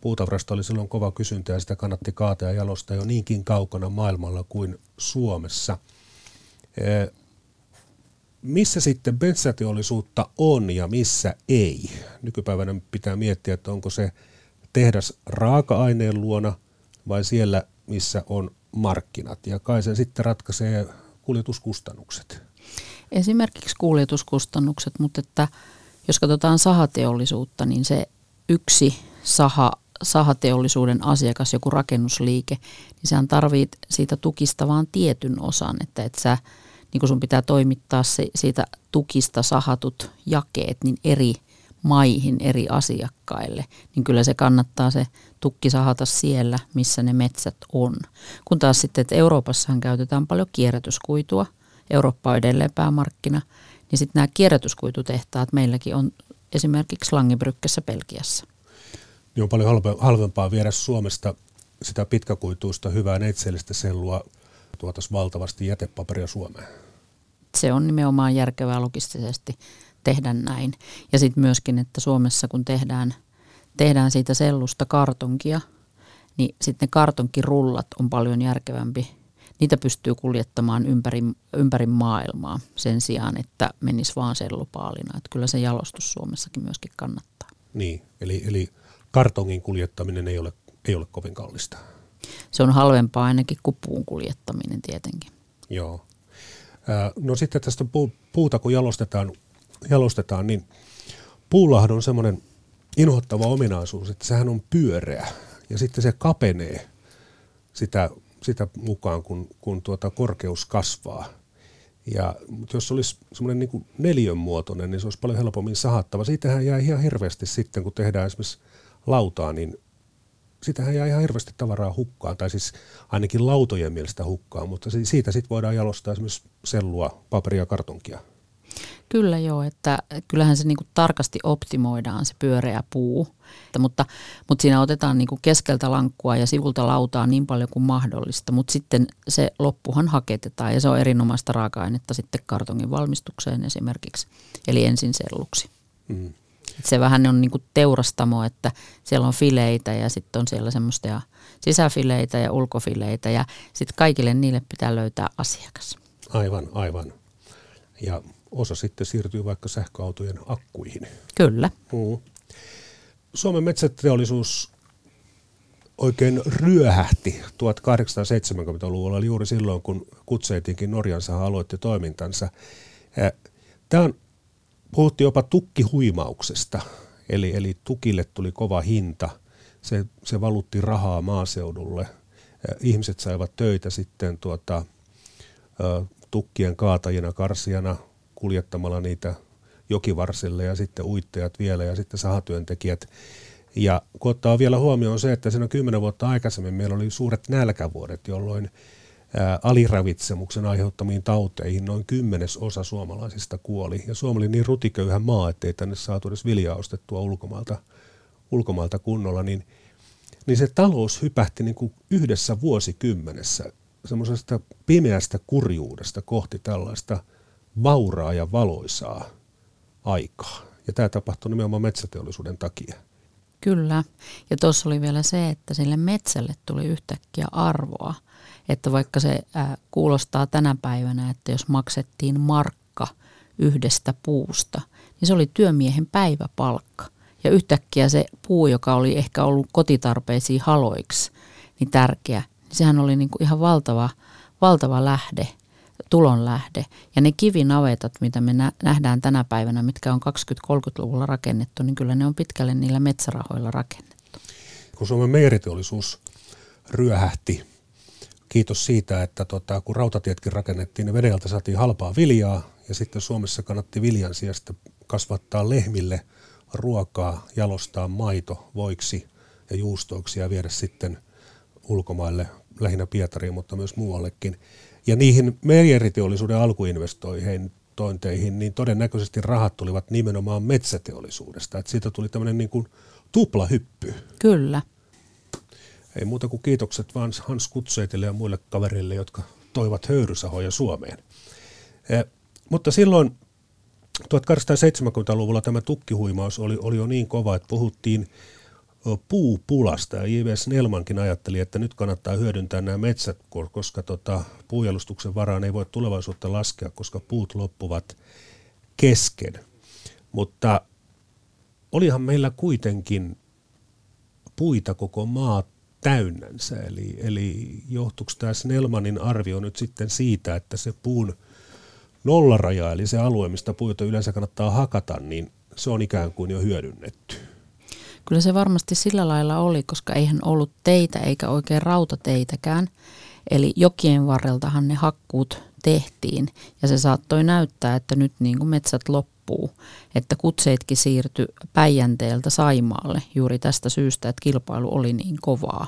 Puutavrasta oli silloin kova kysyntä ja sitä kannatti kaataa ja jalostaa jo niinkin kaukana maailmalla kuin Suomessa. Missä sitten metsäteollisuutta on ja missä ei? Nykypäivänä pitää miettiä, että onko se tehdas raaka-aineen luona vai siellä, missä on markkinat. Ja kai se sitten ratkaisee kuljetuskustannukset. Esimerkiksi kuljetuskustannukset, mutta että jos katsotaan sahateollisuutta, niin se yksi saha, sahateollisuuden asiakas, joku rakennusliike, niin sehän tarvit siitä tukista vaan tietyn osan, että et sä, niin kun sun pitää toimittaa se, siitä tukista sahatut jakeet niin eri maihin, eri asiakkaille, niin kyllä se kannattaa se tukki sahata siellä, missä ne metsät on. Kun taas sitten, että Euroopassahan käytetään paljon kierrätyskuitua – Eurooppa on edelleen päämarkkina, niin sitten nämä kierrätyskuitutehtaat meilläkin on esimerkiksi Langebrückessä Pelkiässä. Niin on paljon halvempaa viedä Suomesta sitä pitkäkuituista hyvää neitsellistä sellua tuotaisiin valtavasti jätepaperia Suomeen. Se on nimenomaan järkevää logistisesti tehdä näin. Ja sitten myöskin, että Suomessa kun tehdään, tehdään siitä sellusta kartonkia, niin sitten ne kartonkirullat on paljon järkevämpi niitä pystyy kuljettamaan ympäri, ympäri maailmaa sen sijaan, että menisi vaan sellupaalina. Että kyllä se jalostus Suomessakin myöskin kannattaa. Niin, eli, eli kartongin kuljettaminen ei ole, ei ole kovin kallista. Se on halvempaa ainakin kuin puun kuljettaminen tietenkin. Joo. No sitten tästä puuta kun jalostetaan, jalostetaan niin puullahan on semmoinen inhottava ominaisuus, että sehän on pyöreä ja sitten se kapenee sitä sitä mukaan, kun, kun tuota korkeus kasvaa. Ja, mutta jos olisi semmoinen niin neljön muotoinen, niin se olisi paljon helpommin sahattava. Siitähän jää ihan hirveästi sitten, kun tehdään esimerkiksi lautaa, niin sitähän jää ihan hirveästi tavaraa hukkaan, tai siis ainakin lautojen mielestä hukkaan, mutta siitä sitten voidaan jalostaa esimerkiksi sellua, paperia kartonkia. Kyllä joo, että kyllähän se niinku tarkasti optimoidaan se pyöreä puu, mutta, mutta siinä otetaan niinku keskeltä lankkua ja sivulta lautaa niin paljon kuin mahdollista, mutta sitten se loppuhan haketetaan ja se on erinomaista raaka-ainetta sitten kartongin valmistukseen esimerkiksi, eli ensin selluksi. Mm. Se vähän on niinku teurastamo, että siellä on fileitä ja sitten on siellä semmoista sisäfileitä ja ulkofileitä ja sitten kaikille niille pitää löytää asiakas. Aivan, aivan. Ja osa sitten siirtyy vaikka sähköautojen akkuihin. Kyllä. Mm. Suomen metsäteollisuus oikein ryöhähti 1870-luvulla, eli juuri silloin, kun Kutseitinkin Norjansa aloitti toimintansa. Tämä on, puhuttiin jopa tukkihuimauksesta, eli, eli tukille tuli kova hinta. Se, se valutti rahaa maaseudulle. Ihmiset saivat töitä sitten tuota, tukkien kaatajina, karsijana, kuljettamalla niitä jokivarsille ja sitten uittajat vielä ja sitten sahatyöntekijät. Ja kun ottaa vielä huomioon se, että siinä kymmenen vuotta aikaisemmin meillä oli suuret nälkävuodet, jolloin aliravitsemuksen aiheuttamiin tauteihin noin kymmenes osa suomalaisista kuoli. Ja Suomi oli niin rutiköyhä maa, ettei tänne saatu edes viljaa ostettua ulkomailta, ulkomailta kunnolla, niin, niin se talous hypähti niin kuin yhdessä vuosikymmenessä semmoisesta pimeästä kurjuudesta kohti tällaista – vauraa ja valoisaa aikaa. Ja tämä tapahtui nimenomaan metsäteollisuuden takia. Kyllä. Ja tuossa oli vielä se, että sille metsälle tuli yhtäkkiä arvoa. Että vaikka se äh, kuulostaa tänä päivänä, että jos maksettiin markka yhdestä puusta, niin se oli työmiehen päiväpalkka. Ja yhtäkkiä se puu, joka oli ehkä ollut kotitarpeisiin haloiksi, niin tärkeä, niin sehän oli niin kuin ihan valtava, valtava lähde, tulonlähde. Ja ne kivinavetat, mitä me nähdään tänä päivänä, mitkä on 20-30-luvulla rakennettu, niin kyllä ne on pitkälle niillä metsärahoilla rakennettu. Kun Suomen meiriteollisuus ryöhähti, kiitos siitä, että tota, kun rautatietkin rakennettiin, niin vedeltä saatiin halpaa viljaa ja sitten Suomessa kannatti viljan sijasta kasvattaa lehmille ruokaa, jalostaa maito voiksi ja juustoiksi ja viedä sitten ulkomaille, lähinnä Pietariin, mutta myös muuallekin. Ja niihin meijeriteollisuuden alkuinvestointeihin, niin todennäköisesti rahat tulivat nimenomaan metsäteollisuudesta. Että siitä tuli tämmöinen niin kuin tuplahyppy. Kyllä. Ei muuta kuin kiitokset vaan Hans Kutseitille ja muille kavereille, jotka toivat höyrysahoja Suomeen. Eh, mutta silloin 1870-luvulla tämä tukkihuimaus oli, oli jo niin kova, että puhuttiin puupulasta. Ja J.V. Snellmankin ajatteli, että nyt kannattaa hyödyntää nämä metsät, koska tota, puujalustuksen varaan ei voi tulevaisuutta laskea, koska puut loppuvat kesken. Mutta olihan meillä kuitenkin puita koko maa täynnänsä. Eli, eli johtuuko tämä Snellmanin arvio nyt sitten siitä, että se puun nollaraja, eli se alue, mistä puita yleensä kannattaa hakata, niin se on ikään kuin jo hyödynnetty. Kyllä se varmasti sillä lailla oli, koska eihän ollut teitä eikä oikein rautateitäkään. Eli jokien varreltahan ne hakkuut tehtiin ja se saattoi näyttää, että nyt niin kuin metsät loppuu. Että kutseitkin siirtyi Päijänteeltä Saimaalle juuri tästä syystä, että kilpailu oli niin kovaa.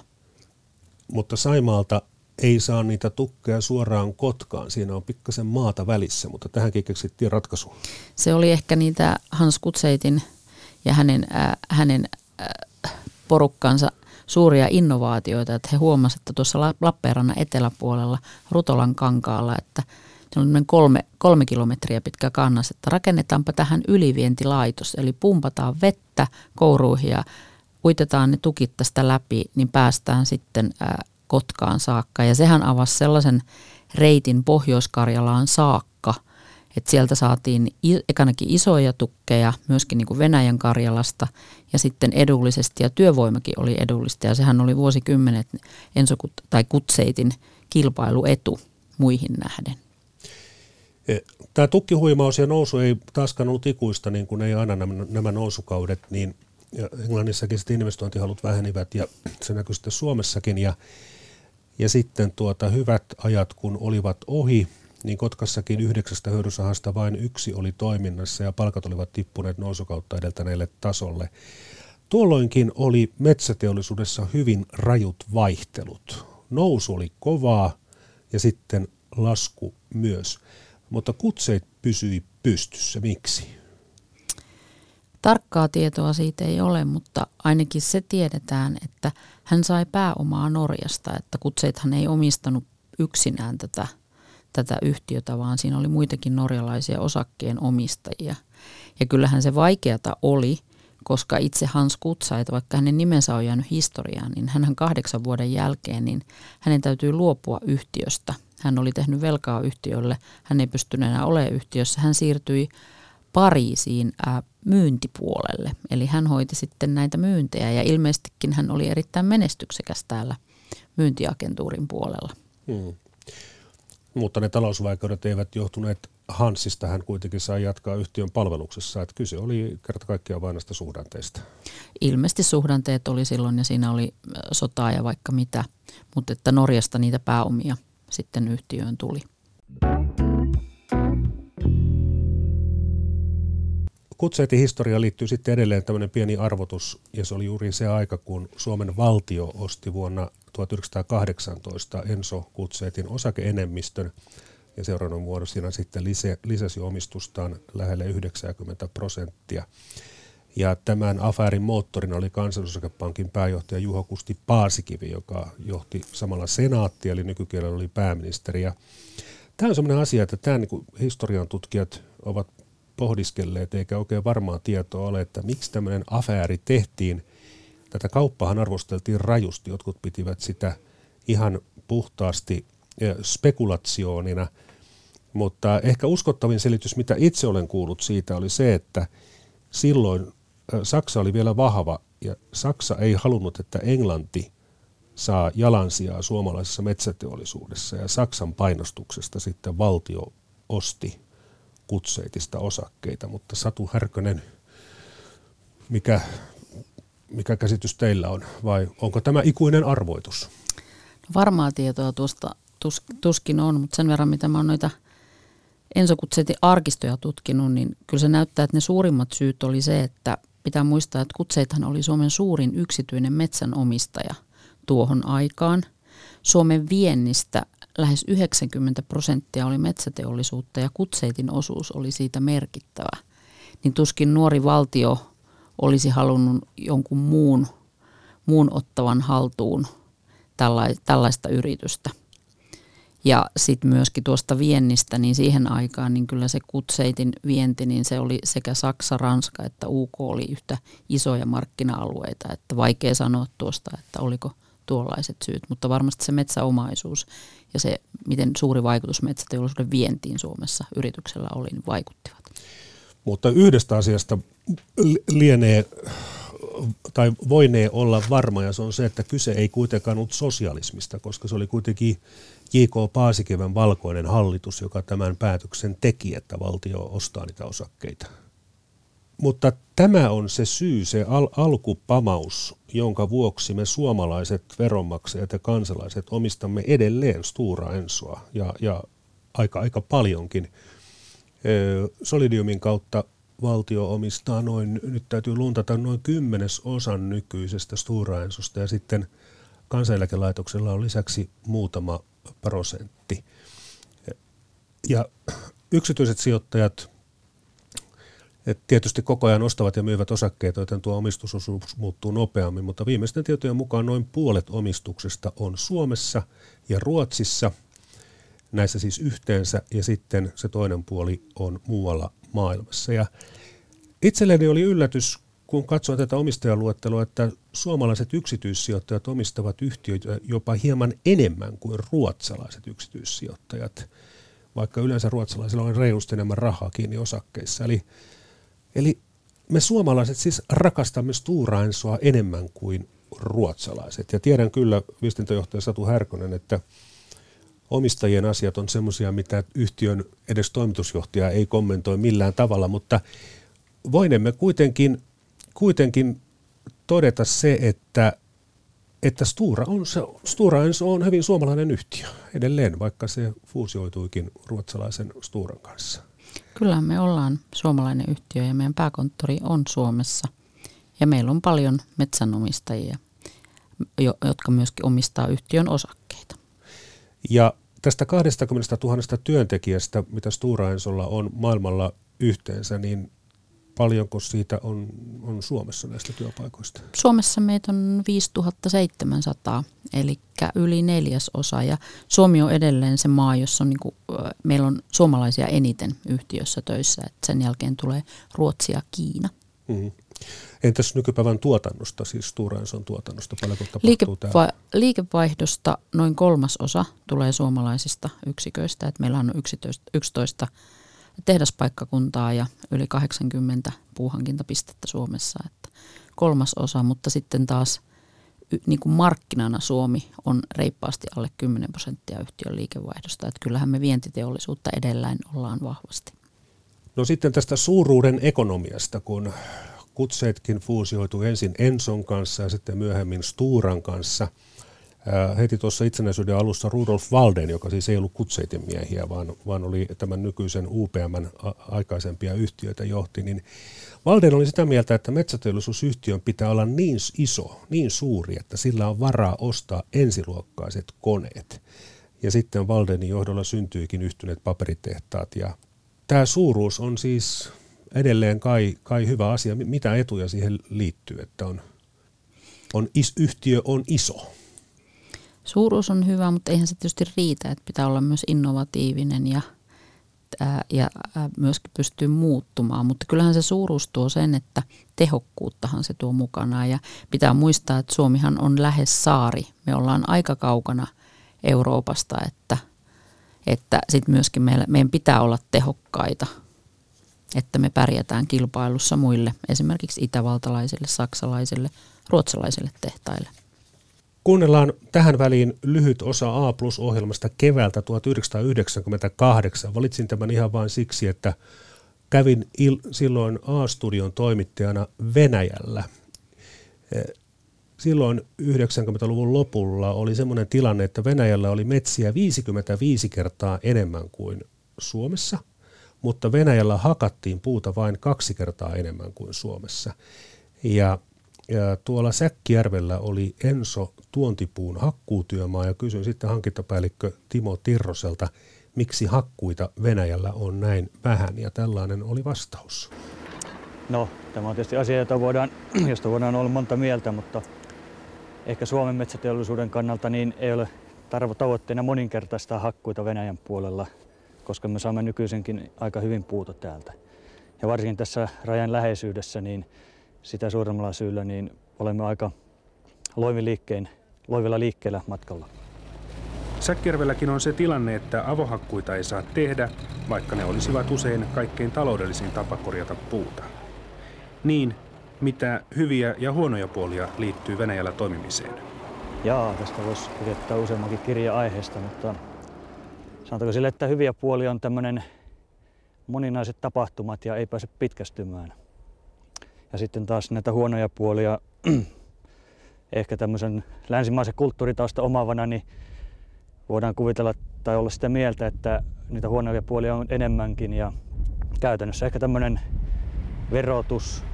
Mutta Saimaalta ei saa niitä tukkeja suoraan Kotkaan. Siinä on pikkasen maata välissä, mutta tähänkin keksittiin ratkaisu. Se oli ehkä niitä Hans Kutseitin ja hänen, äh, hänen porukkansa suuria innovaatioita, että he huomasivat, että tuossa Lappeenrannan eteläpuolella Rutolan kankaalla, että se on kolme, kolme kilometriä pitkä kannas, että rakennetaanpa tähän ylivientilaitos, eli pumpataan vettä kouruihin ja uitetaan ne tukit tästä läpi, niin päästään sitten äh, Kotkaan saakka. Ja sehän avasi sellaisen reitin Pohjois-Karjalaan saakka, että sieltä saatiin ekanakin isoja tukkeja myöskin niin kuin Venäjän Karjalasta ja sitten edullisesti ja työvoimakin oli edullista ja sehän oli vuosikymmenet Enso tai Kutseitin kilpailuetu muihin nähden. E, Tämä tukkihuimaus ja nousu ei taaskaan ollut ikuista, niin kuin ei aina nämä, nousukaudet, niin Englannissakin sitten investointihalut vähenivät ja se näkyy sitten Suomessakin ja ja sitten tuota, hyvät ajat, kun olivat ohi, niin Kotkassakin yhdeksästä hyödysahasta vain yksi oli toiminnassa ja palkat olivat tippuneet nousukautta edeltäneelle tasolle. Tuolloinkin oli metsäteollisuudessa hyvin rajut vaihtelut. Nousu oli kovaa ja sitten lasku myös, mutta kutseit pysyi pystyssä. Miksi? Tarkkaa tietoa siitä ei ole, mutta ainakin se tiedetään, että hän sai pääomaa Norjasta, että kutseithan ei omistanut yksinään tätä, tätä yhtiötä, vaan siinä oli muitakin norjalaisia osakkeen omistajia. Ja kyllähän se vaikeata oli, koska itse Hans Kutsait, vaikka hänen nimensä on jäänyt historiaan, niin hän kahdeksan vuoden jälkeen, niin hänen täytyy luopua yhtiöstä. Hän oli tehnyt velkaa yhtiölle, hän ei pystynyt enää olemaan yhtiössä. Hän siirtyi Pariisiin ää, myyntipuolelle. Eli hän hoiti sitten näitä myyntejä ja ilmeisestikin hän oli erittäin menestyksekäs täällä myyntiagentuurin puolella. Hmm. Mutta ne talousvaikeudet eivät johtuneet Hansista, hän kuitenkin sai jatkaa yhtiön palveluksessa, että kyse oli kerta kaikkiaan vain näistä suhdanteista. Ilmeisesti suhdanteet oli silloin ja siinä oli sotaa ja vaikka mitä, mutta että Norjasta niitä pääomia sitten yhtiöön tuli. Kutseitin historiaan liittyy sitten edelleen tämmöinen pieni arvotus, ja se oli juuri se aika, kun Suomen valtio osti vuonna 1918 Enso Kutseitin osakeenemmistön, ja seuraavan muodossina sitten lisäsi omistustaan lähelle 90 prosenttia. Ja tämän afäärin moottorina oli kansallisosakepankin pääjohtaja Juho Kusti Paasikivi, joka johti samalla senaattia, eli nykykielellä oli pääministeri. Ja tämä on sellainen asia, että tämä niin historian tutkijat ovat pohdiskelleet, eikä oikein varmaa tietoa ole, että miksi tämmöinen afääri tehtiin. Tätä kauppahan arvosteltiin rajusti, jotkut pitivät sitä ihan puhtaasti spekulationina, mutta ehkä uskottavin selitys, mitä itse olen kuullut siitä, oli se, että silloin Saksa oli vielä vahva ja Saksa ei halunnut, että Englanti saa jalansijaa suomalaisessa metsäteollisuudessa. Ja Saksan painostuksesta sitten valtio osti kutseitista osakkeita, mutta Satu Härkönen, mikä, mikä käsitys teillä on vai onko tämä ikuinen arvoitus? No varmaa tietoa tuosta tus, tuskin on, mutta sen verran mitä mä oon noita Enso Kutseitin arkistoja tutkinut, niin kyllä se näyttää, että ne suurimmat syyt oli se, että pitää muistaa, että Kutseithan oli Suomen suurin yksityinen metsänomistaja tuohon aikaan. Suomen viennistä lähes 90 prosenttia oli metsäteollisuutta ja Kutseitin osuus oli siitä merkittävä. Niin tuskin nuori valtio olisi halunnut jonkun muun, muun ottavan haltuun tällaista yritystä. Ja sitten myöskin tuosta viennistä, niin siihen aikaan niin kyllä se kutseitin vienti, niin se oli sekä Saksa, Ranska että UK oli yhtä isoja markkina-alueita. Että vaikea sanoa tuosta, että oliko tuollaiset syyt, mutta varmasti se metsäomaisuus ja se, miten suuri vaikutus metsäteollisuuden vientiin Suomessa yrityksellä oli, niin vaikuttivat. Mutta yhdestä asiasta lienee tai voinee olla varma, ja se on se, että kyse ei kuitenkaan ollut sosialismista, koska se oli kuitenkin J.K. Paasikivän valkoinen hallitus, joka tämän päätöksen teki, että valtio ostaa niitä osakkeita. Mutta tämä on se syy, se al- alkupamaus, jonka vuoksi me suomalaiset veronmaksajat ja kansalaiset omistamme edelleen Stura Ensoa ja, ja aika, aika paljonkin. Solidiumin kautta valtio omistaa noin, nyt täytyy luntata noin kymmenes osan nykyisestä Stura Ensosta ja sitten kansaneläkelaitoksella on lisäksi muutama prosentti. Ja yksityiset sijoittajat et tietysti koko ajan ostavat ja myyvät osakkeita, joten tuo omistusosuus muuttuu nopeammin, mutta viimeisten tietojen mukaan noin puolet omistuksesta on Suomessa ja Ruotsissa, näissä siis yhteensä, ja sitten se toinen puoli on muualla maailmassa. Ja itselleni oli yllätys, kun katsoin tätä omistajaluettelua, että suomalaiset yksityissijoittajat omistavat yhtiöitä jopa hieman enemmän kuin ruotsalaiset yksityissijoittajat, vaikka yleensä ruotsalaisilla on reilusti enemmän rahaa kiinni osakkeissa. Eli, eli me suomalaiset siis rakastamme Stora Ensoa enemmän kuin ruotsalaiset. Ja tiedän kyllä viestintäjohtaja Satu Härkönen, että omistajien asiat on semmoisia, mitä yhtiön edes toimitusjohtaja ei kommentoi millään tavalla, mutta voinemme kuitenkin kuitenkin todeta se, että, että Stura, on, se, Stura on hyvin suomalainen yhtiö edelleen, vaikka se fuusioituikin ruotsalaisen Sturan kanssa. Kyllä me ollaan suomalainen yhtiö ja meidän pääkonttori on Suomessa. Ja meillä on paljon metsänomistajia, jotka myöskin omistaa yhtiön osakkeita. Ja tästä 20 000 työntekijästä, mitä Stura Ensolla on maailmalla yhteensä, niin paljonko siitä on, on Suomessa näistä työpaikoista? Suomessa meitä on 5700, eli yli neljäsosa. Ja Suomi on edelleen se maa, jossa on, niin kuin, meillä on suomalaisia eniten yhtiössä töissä. että sen jälkeen tulee Ruotsi ja Kiina. Mm-hmm. Entäs nykypäivän tuotannosta, siis Stora tuotannosta, paljonko tapahtuu Liikeva- täällä? Liikevaihdosta noin kolmasosa tulee suomalaisista yksiköistä, että meillä on 11, 11 tehdaspaikkakuntaa ja yli 80 puuhankintapistettä Suomessa, että kolmas osa, mutta sitten taas niin kuin markkinana Suomi on reippaasti alle 10 prosenttia yhtiön liikevaihdosta, että kyllähän me vientiteollisuutta edelleen ollaan vahvasti. No sitten tästä suuruuden ekonomiasta, kun kutseetkin fuusioitu ensin Enson kanssa ja sitten myöhemmin Sturan kanssa – heti tuossa itsenäisyyden alussa Rudolf Walden, joka siis ei ollut kutseitin miehiä, vaan, vaan oli tämän nykyisen UPM aikaisempia yhtiöitä johti, niin Walden oli sitä mieltä, että metsäteollisuusyhtiön pitää olla niin iso, niin suuri, että sillä on varaa ostaa ensiluokkaiset koneet. Ja sitten Waldenin johdolla syntyikin yhtyneet paperitehtaat. Ja tämä suuruus on siis edelleen kai, kai hyvä asia. Mitä etuja siihen liittyy, että on, on is, yhtiö on iso? Suuruus on hyvä, mutta eihän se tietysti riitä, että pitää olla myös innovatiivinen ja, ää, ja ää, myöskin pystyy muuttumaan. Mutta kyllähän se suuruus tuo sen, että tehokkuuttahan se tuo mukanaan ja pitää muistaa, että Suomihan on lähes saari. Me ollaan aika kaukana Euroopasta, että, että sitten myöskin meillä, meidän pitää olla tehokkaita, että me pärjätään kilpailussa muille, esimerkiksi itävaltalaisille, saksalaisille, ruotsalaisille tehtaille. Kuunnellaan tähän väliin lyhyt osa A Plus-ohjelmasta keväältä 1998. Valitsin tämän ihan vain siksi, että kävin il- silloin A-studion toimittajana Venäjällä. Eh, silloin 90-luvun lopulla oli semmoinen tilanne, että Venäjällä oli metsiä 55 kertaa enemmän kuin Suomessa, mutta Venäjällä hakattiin puuta vain kaksi kertaa enemmän kuin Suomessa. Ja ja tuolla Säkkijärvellä oli Enso tuontipuun hakkuutyömaa ja kysyin sitten hankintapäällikkö Timo Tirroselta, miksi hakkuita Venäjällä on näin vähän ja tällainen oli vastaus. No, tämä on tietysti asia, jota voidaan, josta voidaan olla monta mieltä, mutta ehkä Suomen metsäteollisuuden kannalta niin ei ole tavoitteena moninkertaista hakkuita Venäjän puolella, koska me saamme nykyisenkin aika hyvin puuta täältä. Ja varsinkin tässä rajan läheisyydessä, niin sitä suuremmalla syyllä, niin olemme aika liikkeen, loivilla liikkeellä matkalla. Säkkijärvelläkin on se tilanne, että avohakkuita ei saa tehdä, vaikka ne olisivat usein kaikkein taloudellisin tapa korjata puuta. Niin, mitä hyviä ja huonoja puolia liittyy Venäjällä toimimiseen? Jaa, tästä voisi kirjoittaa useammankin kirja aiheesta, mutta sanotaanko sille, että hyviä puolia on tämmöinen moninaiset tapahtumat ja ei pääse pitkästymään – ja sitten taas näitä huonoja puolia, ehkä tämmöisen länsimaisen kulttuuritausta omaavana, niin voidaan kuvitella tai olla sitä mieltä, että niitä huonoja puolia on enemmänkin ja käytännössä ehkä tämmöinen verotus,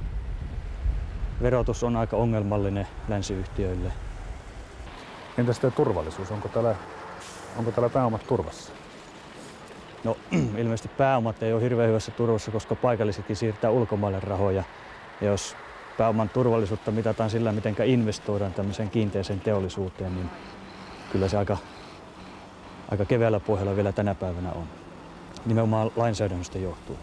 verotus on aika ongelmallinen länsiyhtiöille. Entä sitten turvallisuus? Onko täällä, onko täällä pääomat turvassa? No ilmeisesti pääomat ei ole hirveän hyvässä turvassa, koska paikallisetkin siirtää ulkomaille rahoja. Ja jos pääoman turvallisuutta mitataan sillä, miten investoidaan tämmöiseen kiinteeseen teollisuuteen, niin kyllä se aika, aika keveällä pohjalla vielä tänä päivänä on. Nimenomaan lainsäädännöstä johtuu.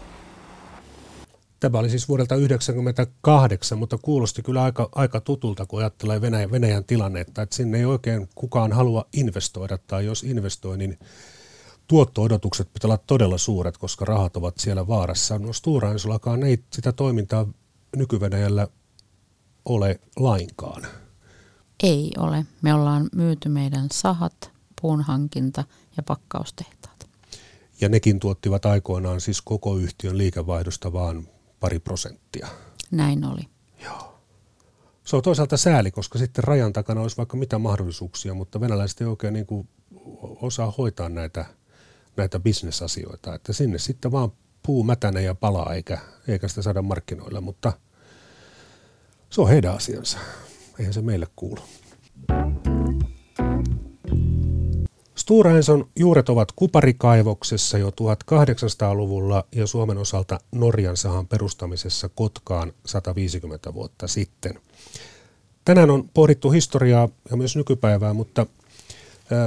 Tämä oli siis vuodelta 1998, mutta kuulosti kyllä aika, aika tutulta, kun ajattelee Venäjän, Venäjän tilannetta, että sinne ei oikein kukaan halua investoida, tai jos investoi, niin tuotto-odotukset pitää olla todella suuret, koska rahat ovat siellä vaarassa. No Stora ei sitä toimintaa nyky ole lainkaan? Ei ole. Me ollaan myyty meidän sahat, puunhankinta ja pakkaustehtaat. Ja nekin tuottivat aikoinaan siis koko yhtiön liikevaihdosta vaan pari prosenttia. Näin oli. Joo. Se on toisaalta sääli, koska sitten rajan takana olisi vaikka mitä mahdollisuuksia, mutta venäläiset ei oikein niin kuin osaa hoitaa näitä, näitä bisnesasioita. Että sinne sitten vaan puu mätänee ja palaa, eikä, eikä sitä saada markkinoilla, mutta se on heidän asiansa. Eihän se meille kuulu. Stora juuret ovat kuparikaivoksessa jo 1800-luvulla ja Suomen osalta Norjan sahan perustamisessa Kotkaan 150 vuotta sitten. Tänään on pohdittu historiaa ja myös nykypäivää, mutta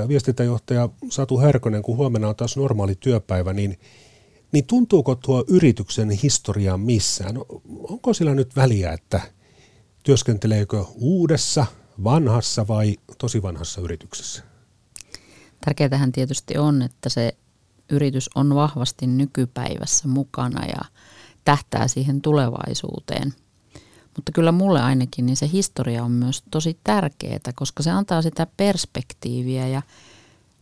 viestintäjohtaja Satu Härkönen, kun huomenna on taas normaali työpäivä, niin niin tuntuuko tuo yrityksen historia missään? Onko sillä nyt väliä, että työskenteleekö uudessa, vanhassa vai tosi vanhassa yrityksessä? Tärkeätähän tietysti on, että se yritys on vahvasti nykypäivässä mukana ja tähtää siihen tulevaisuuteen. Mutta kyllä mulle ainakin niin se historia on myös tosi tärkeää, koska se antaa sitä perspektiiviä ja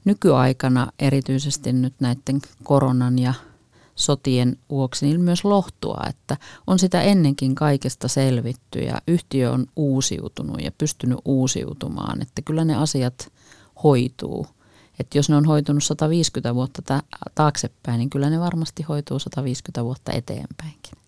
nykyaikana erityisesti nyt näiden koronan ja sotien vuoksi niin myös lohtua, että on sitä ennenkin kaikesta selvitty ja yhtiö on uusiutunut ja pystynyt uusiutumaan, että kyllä ne asiat hoituu. Että jos ne on hoitunut 150 vuotta ta- taaksepäin, niin kyllä ne varmasti hoituu 150 vuotta eteenpäinkin.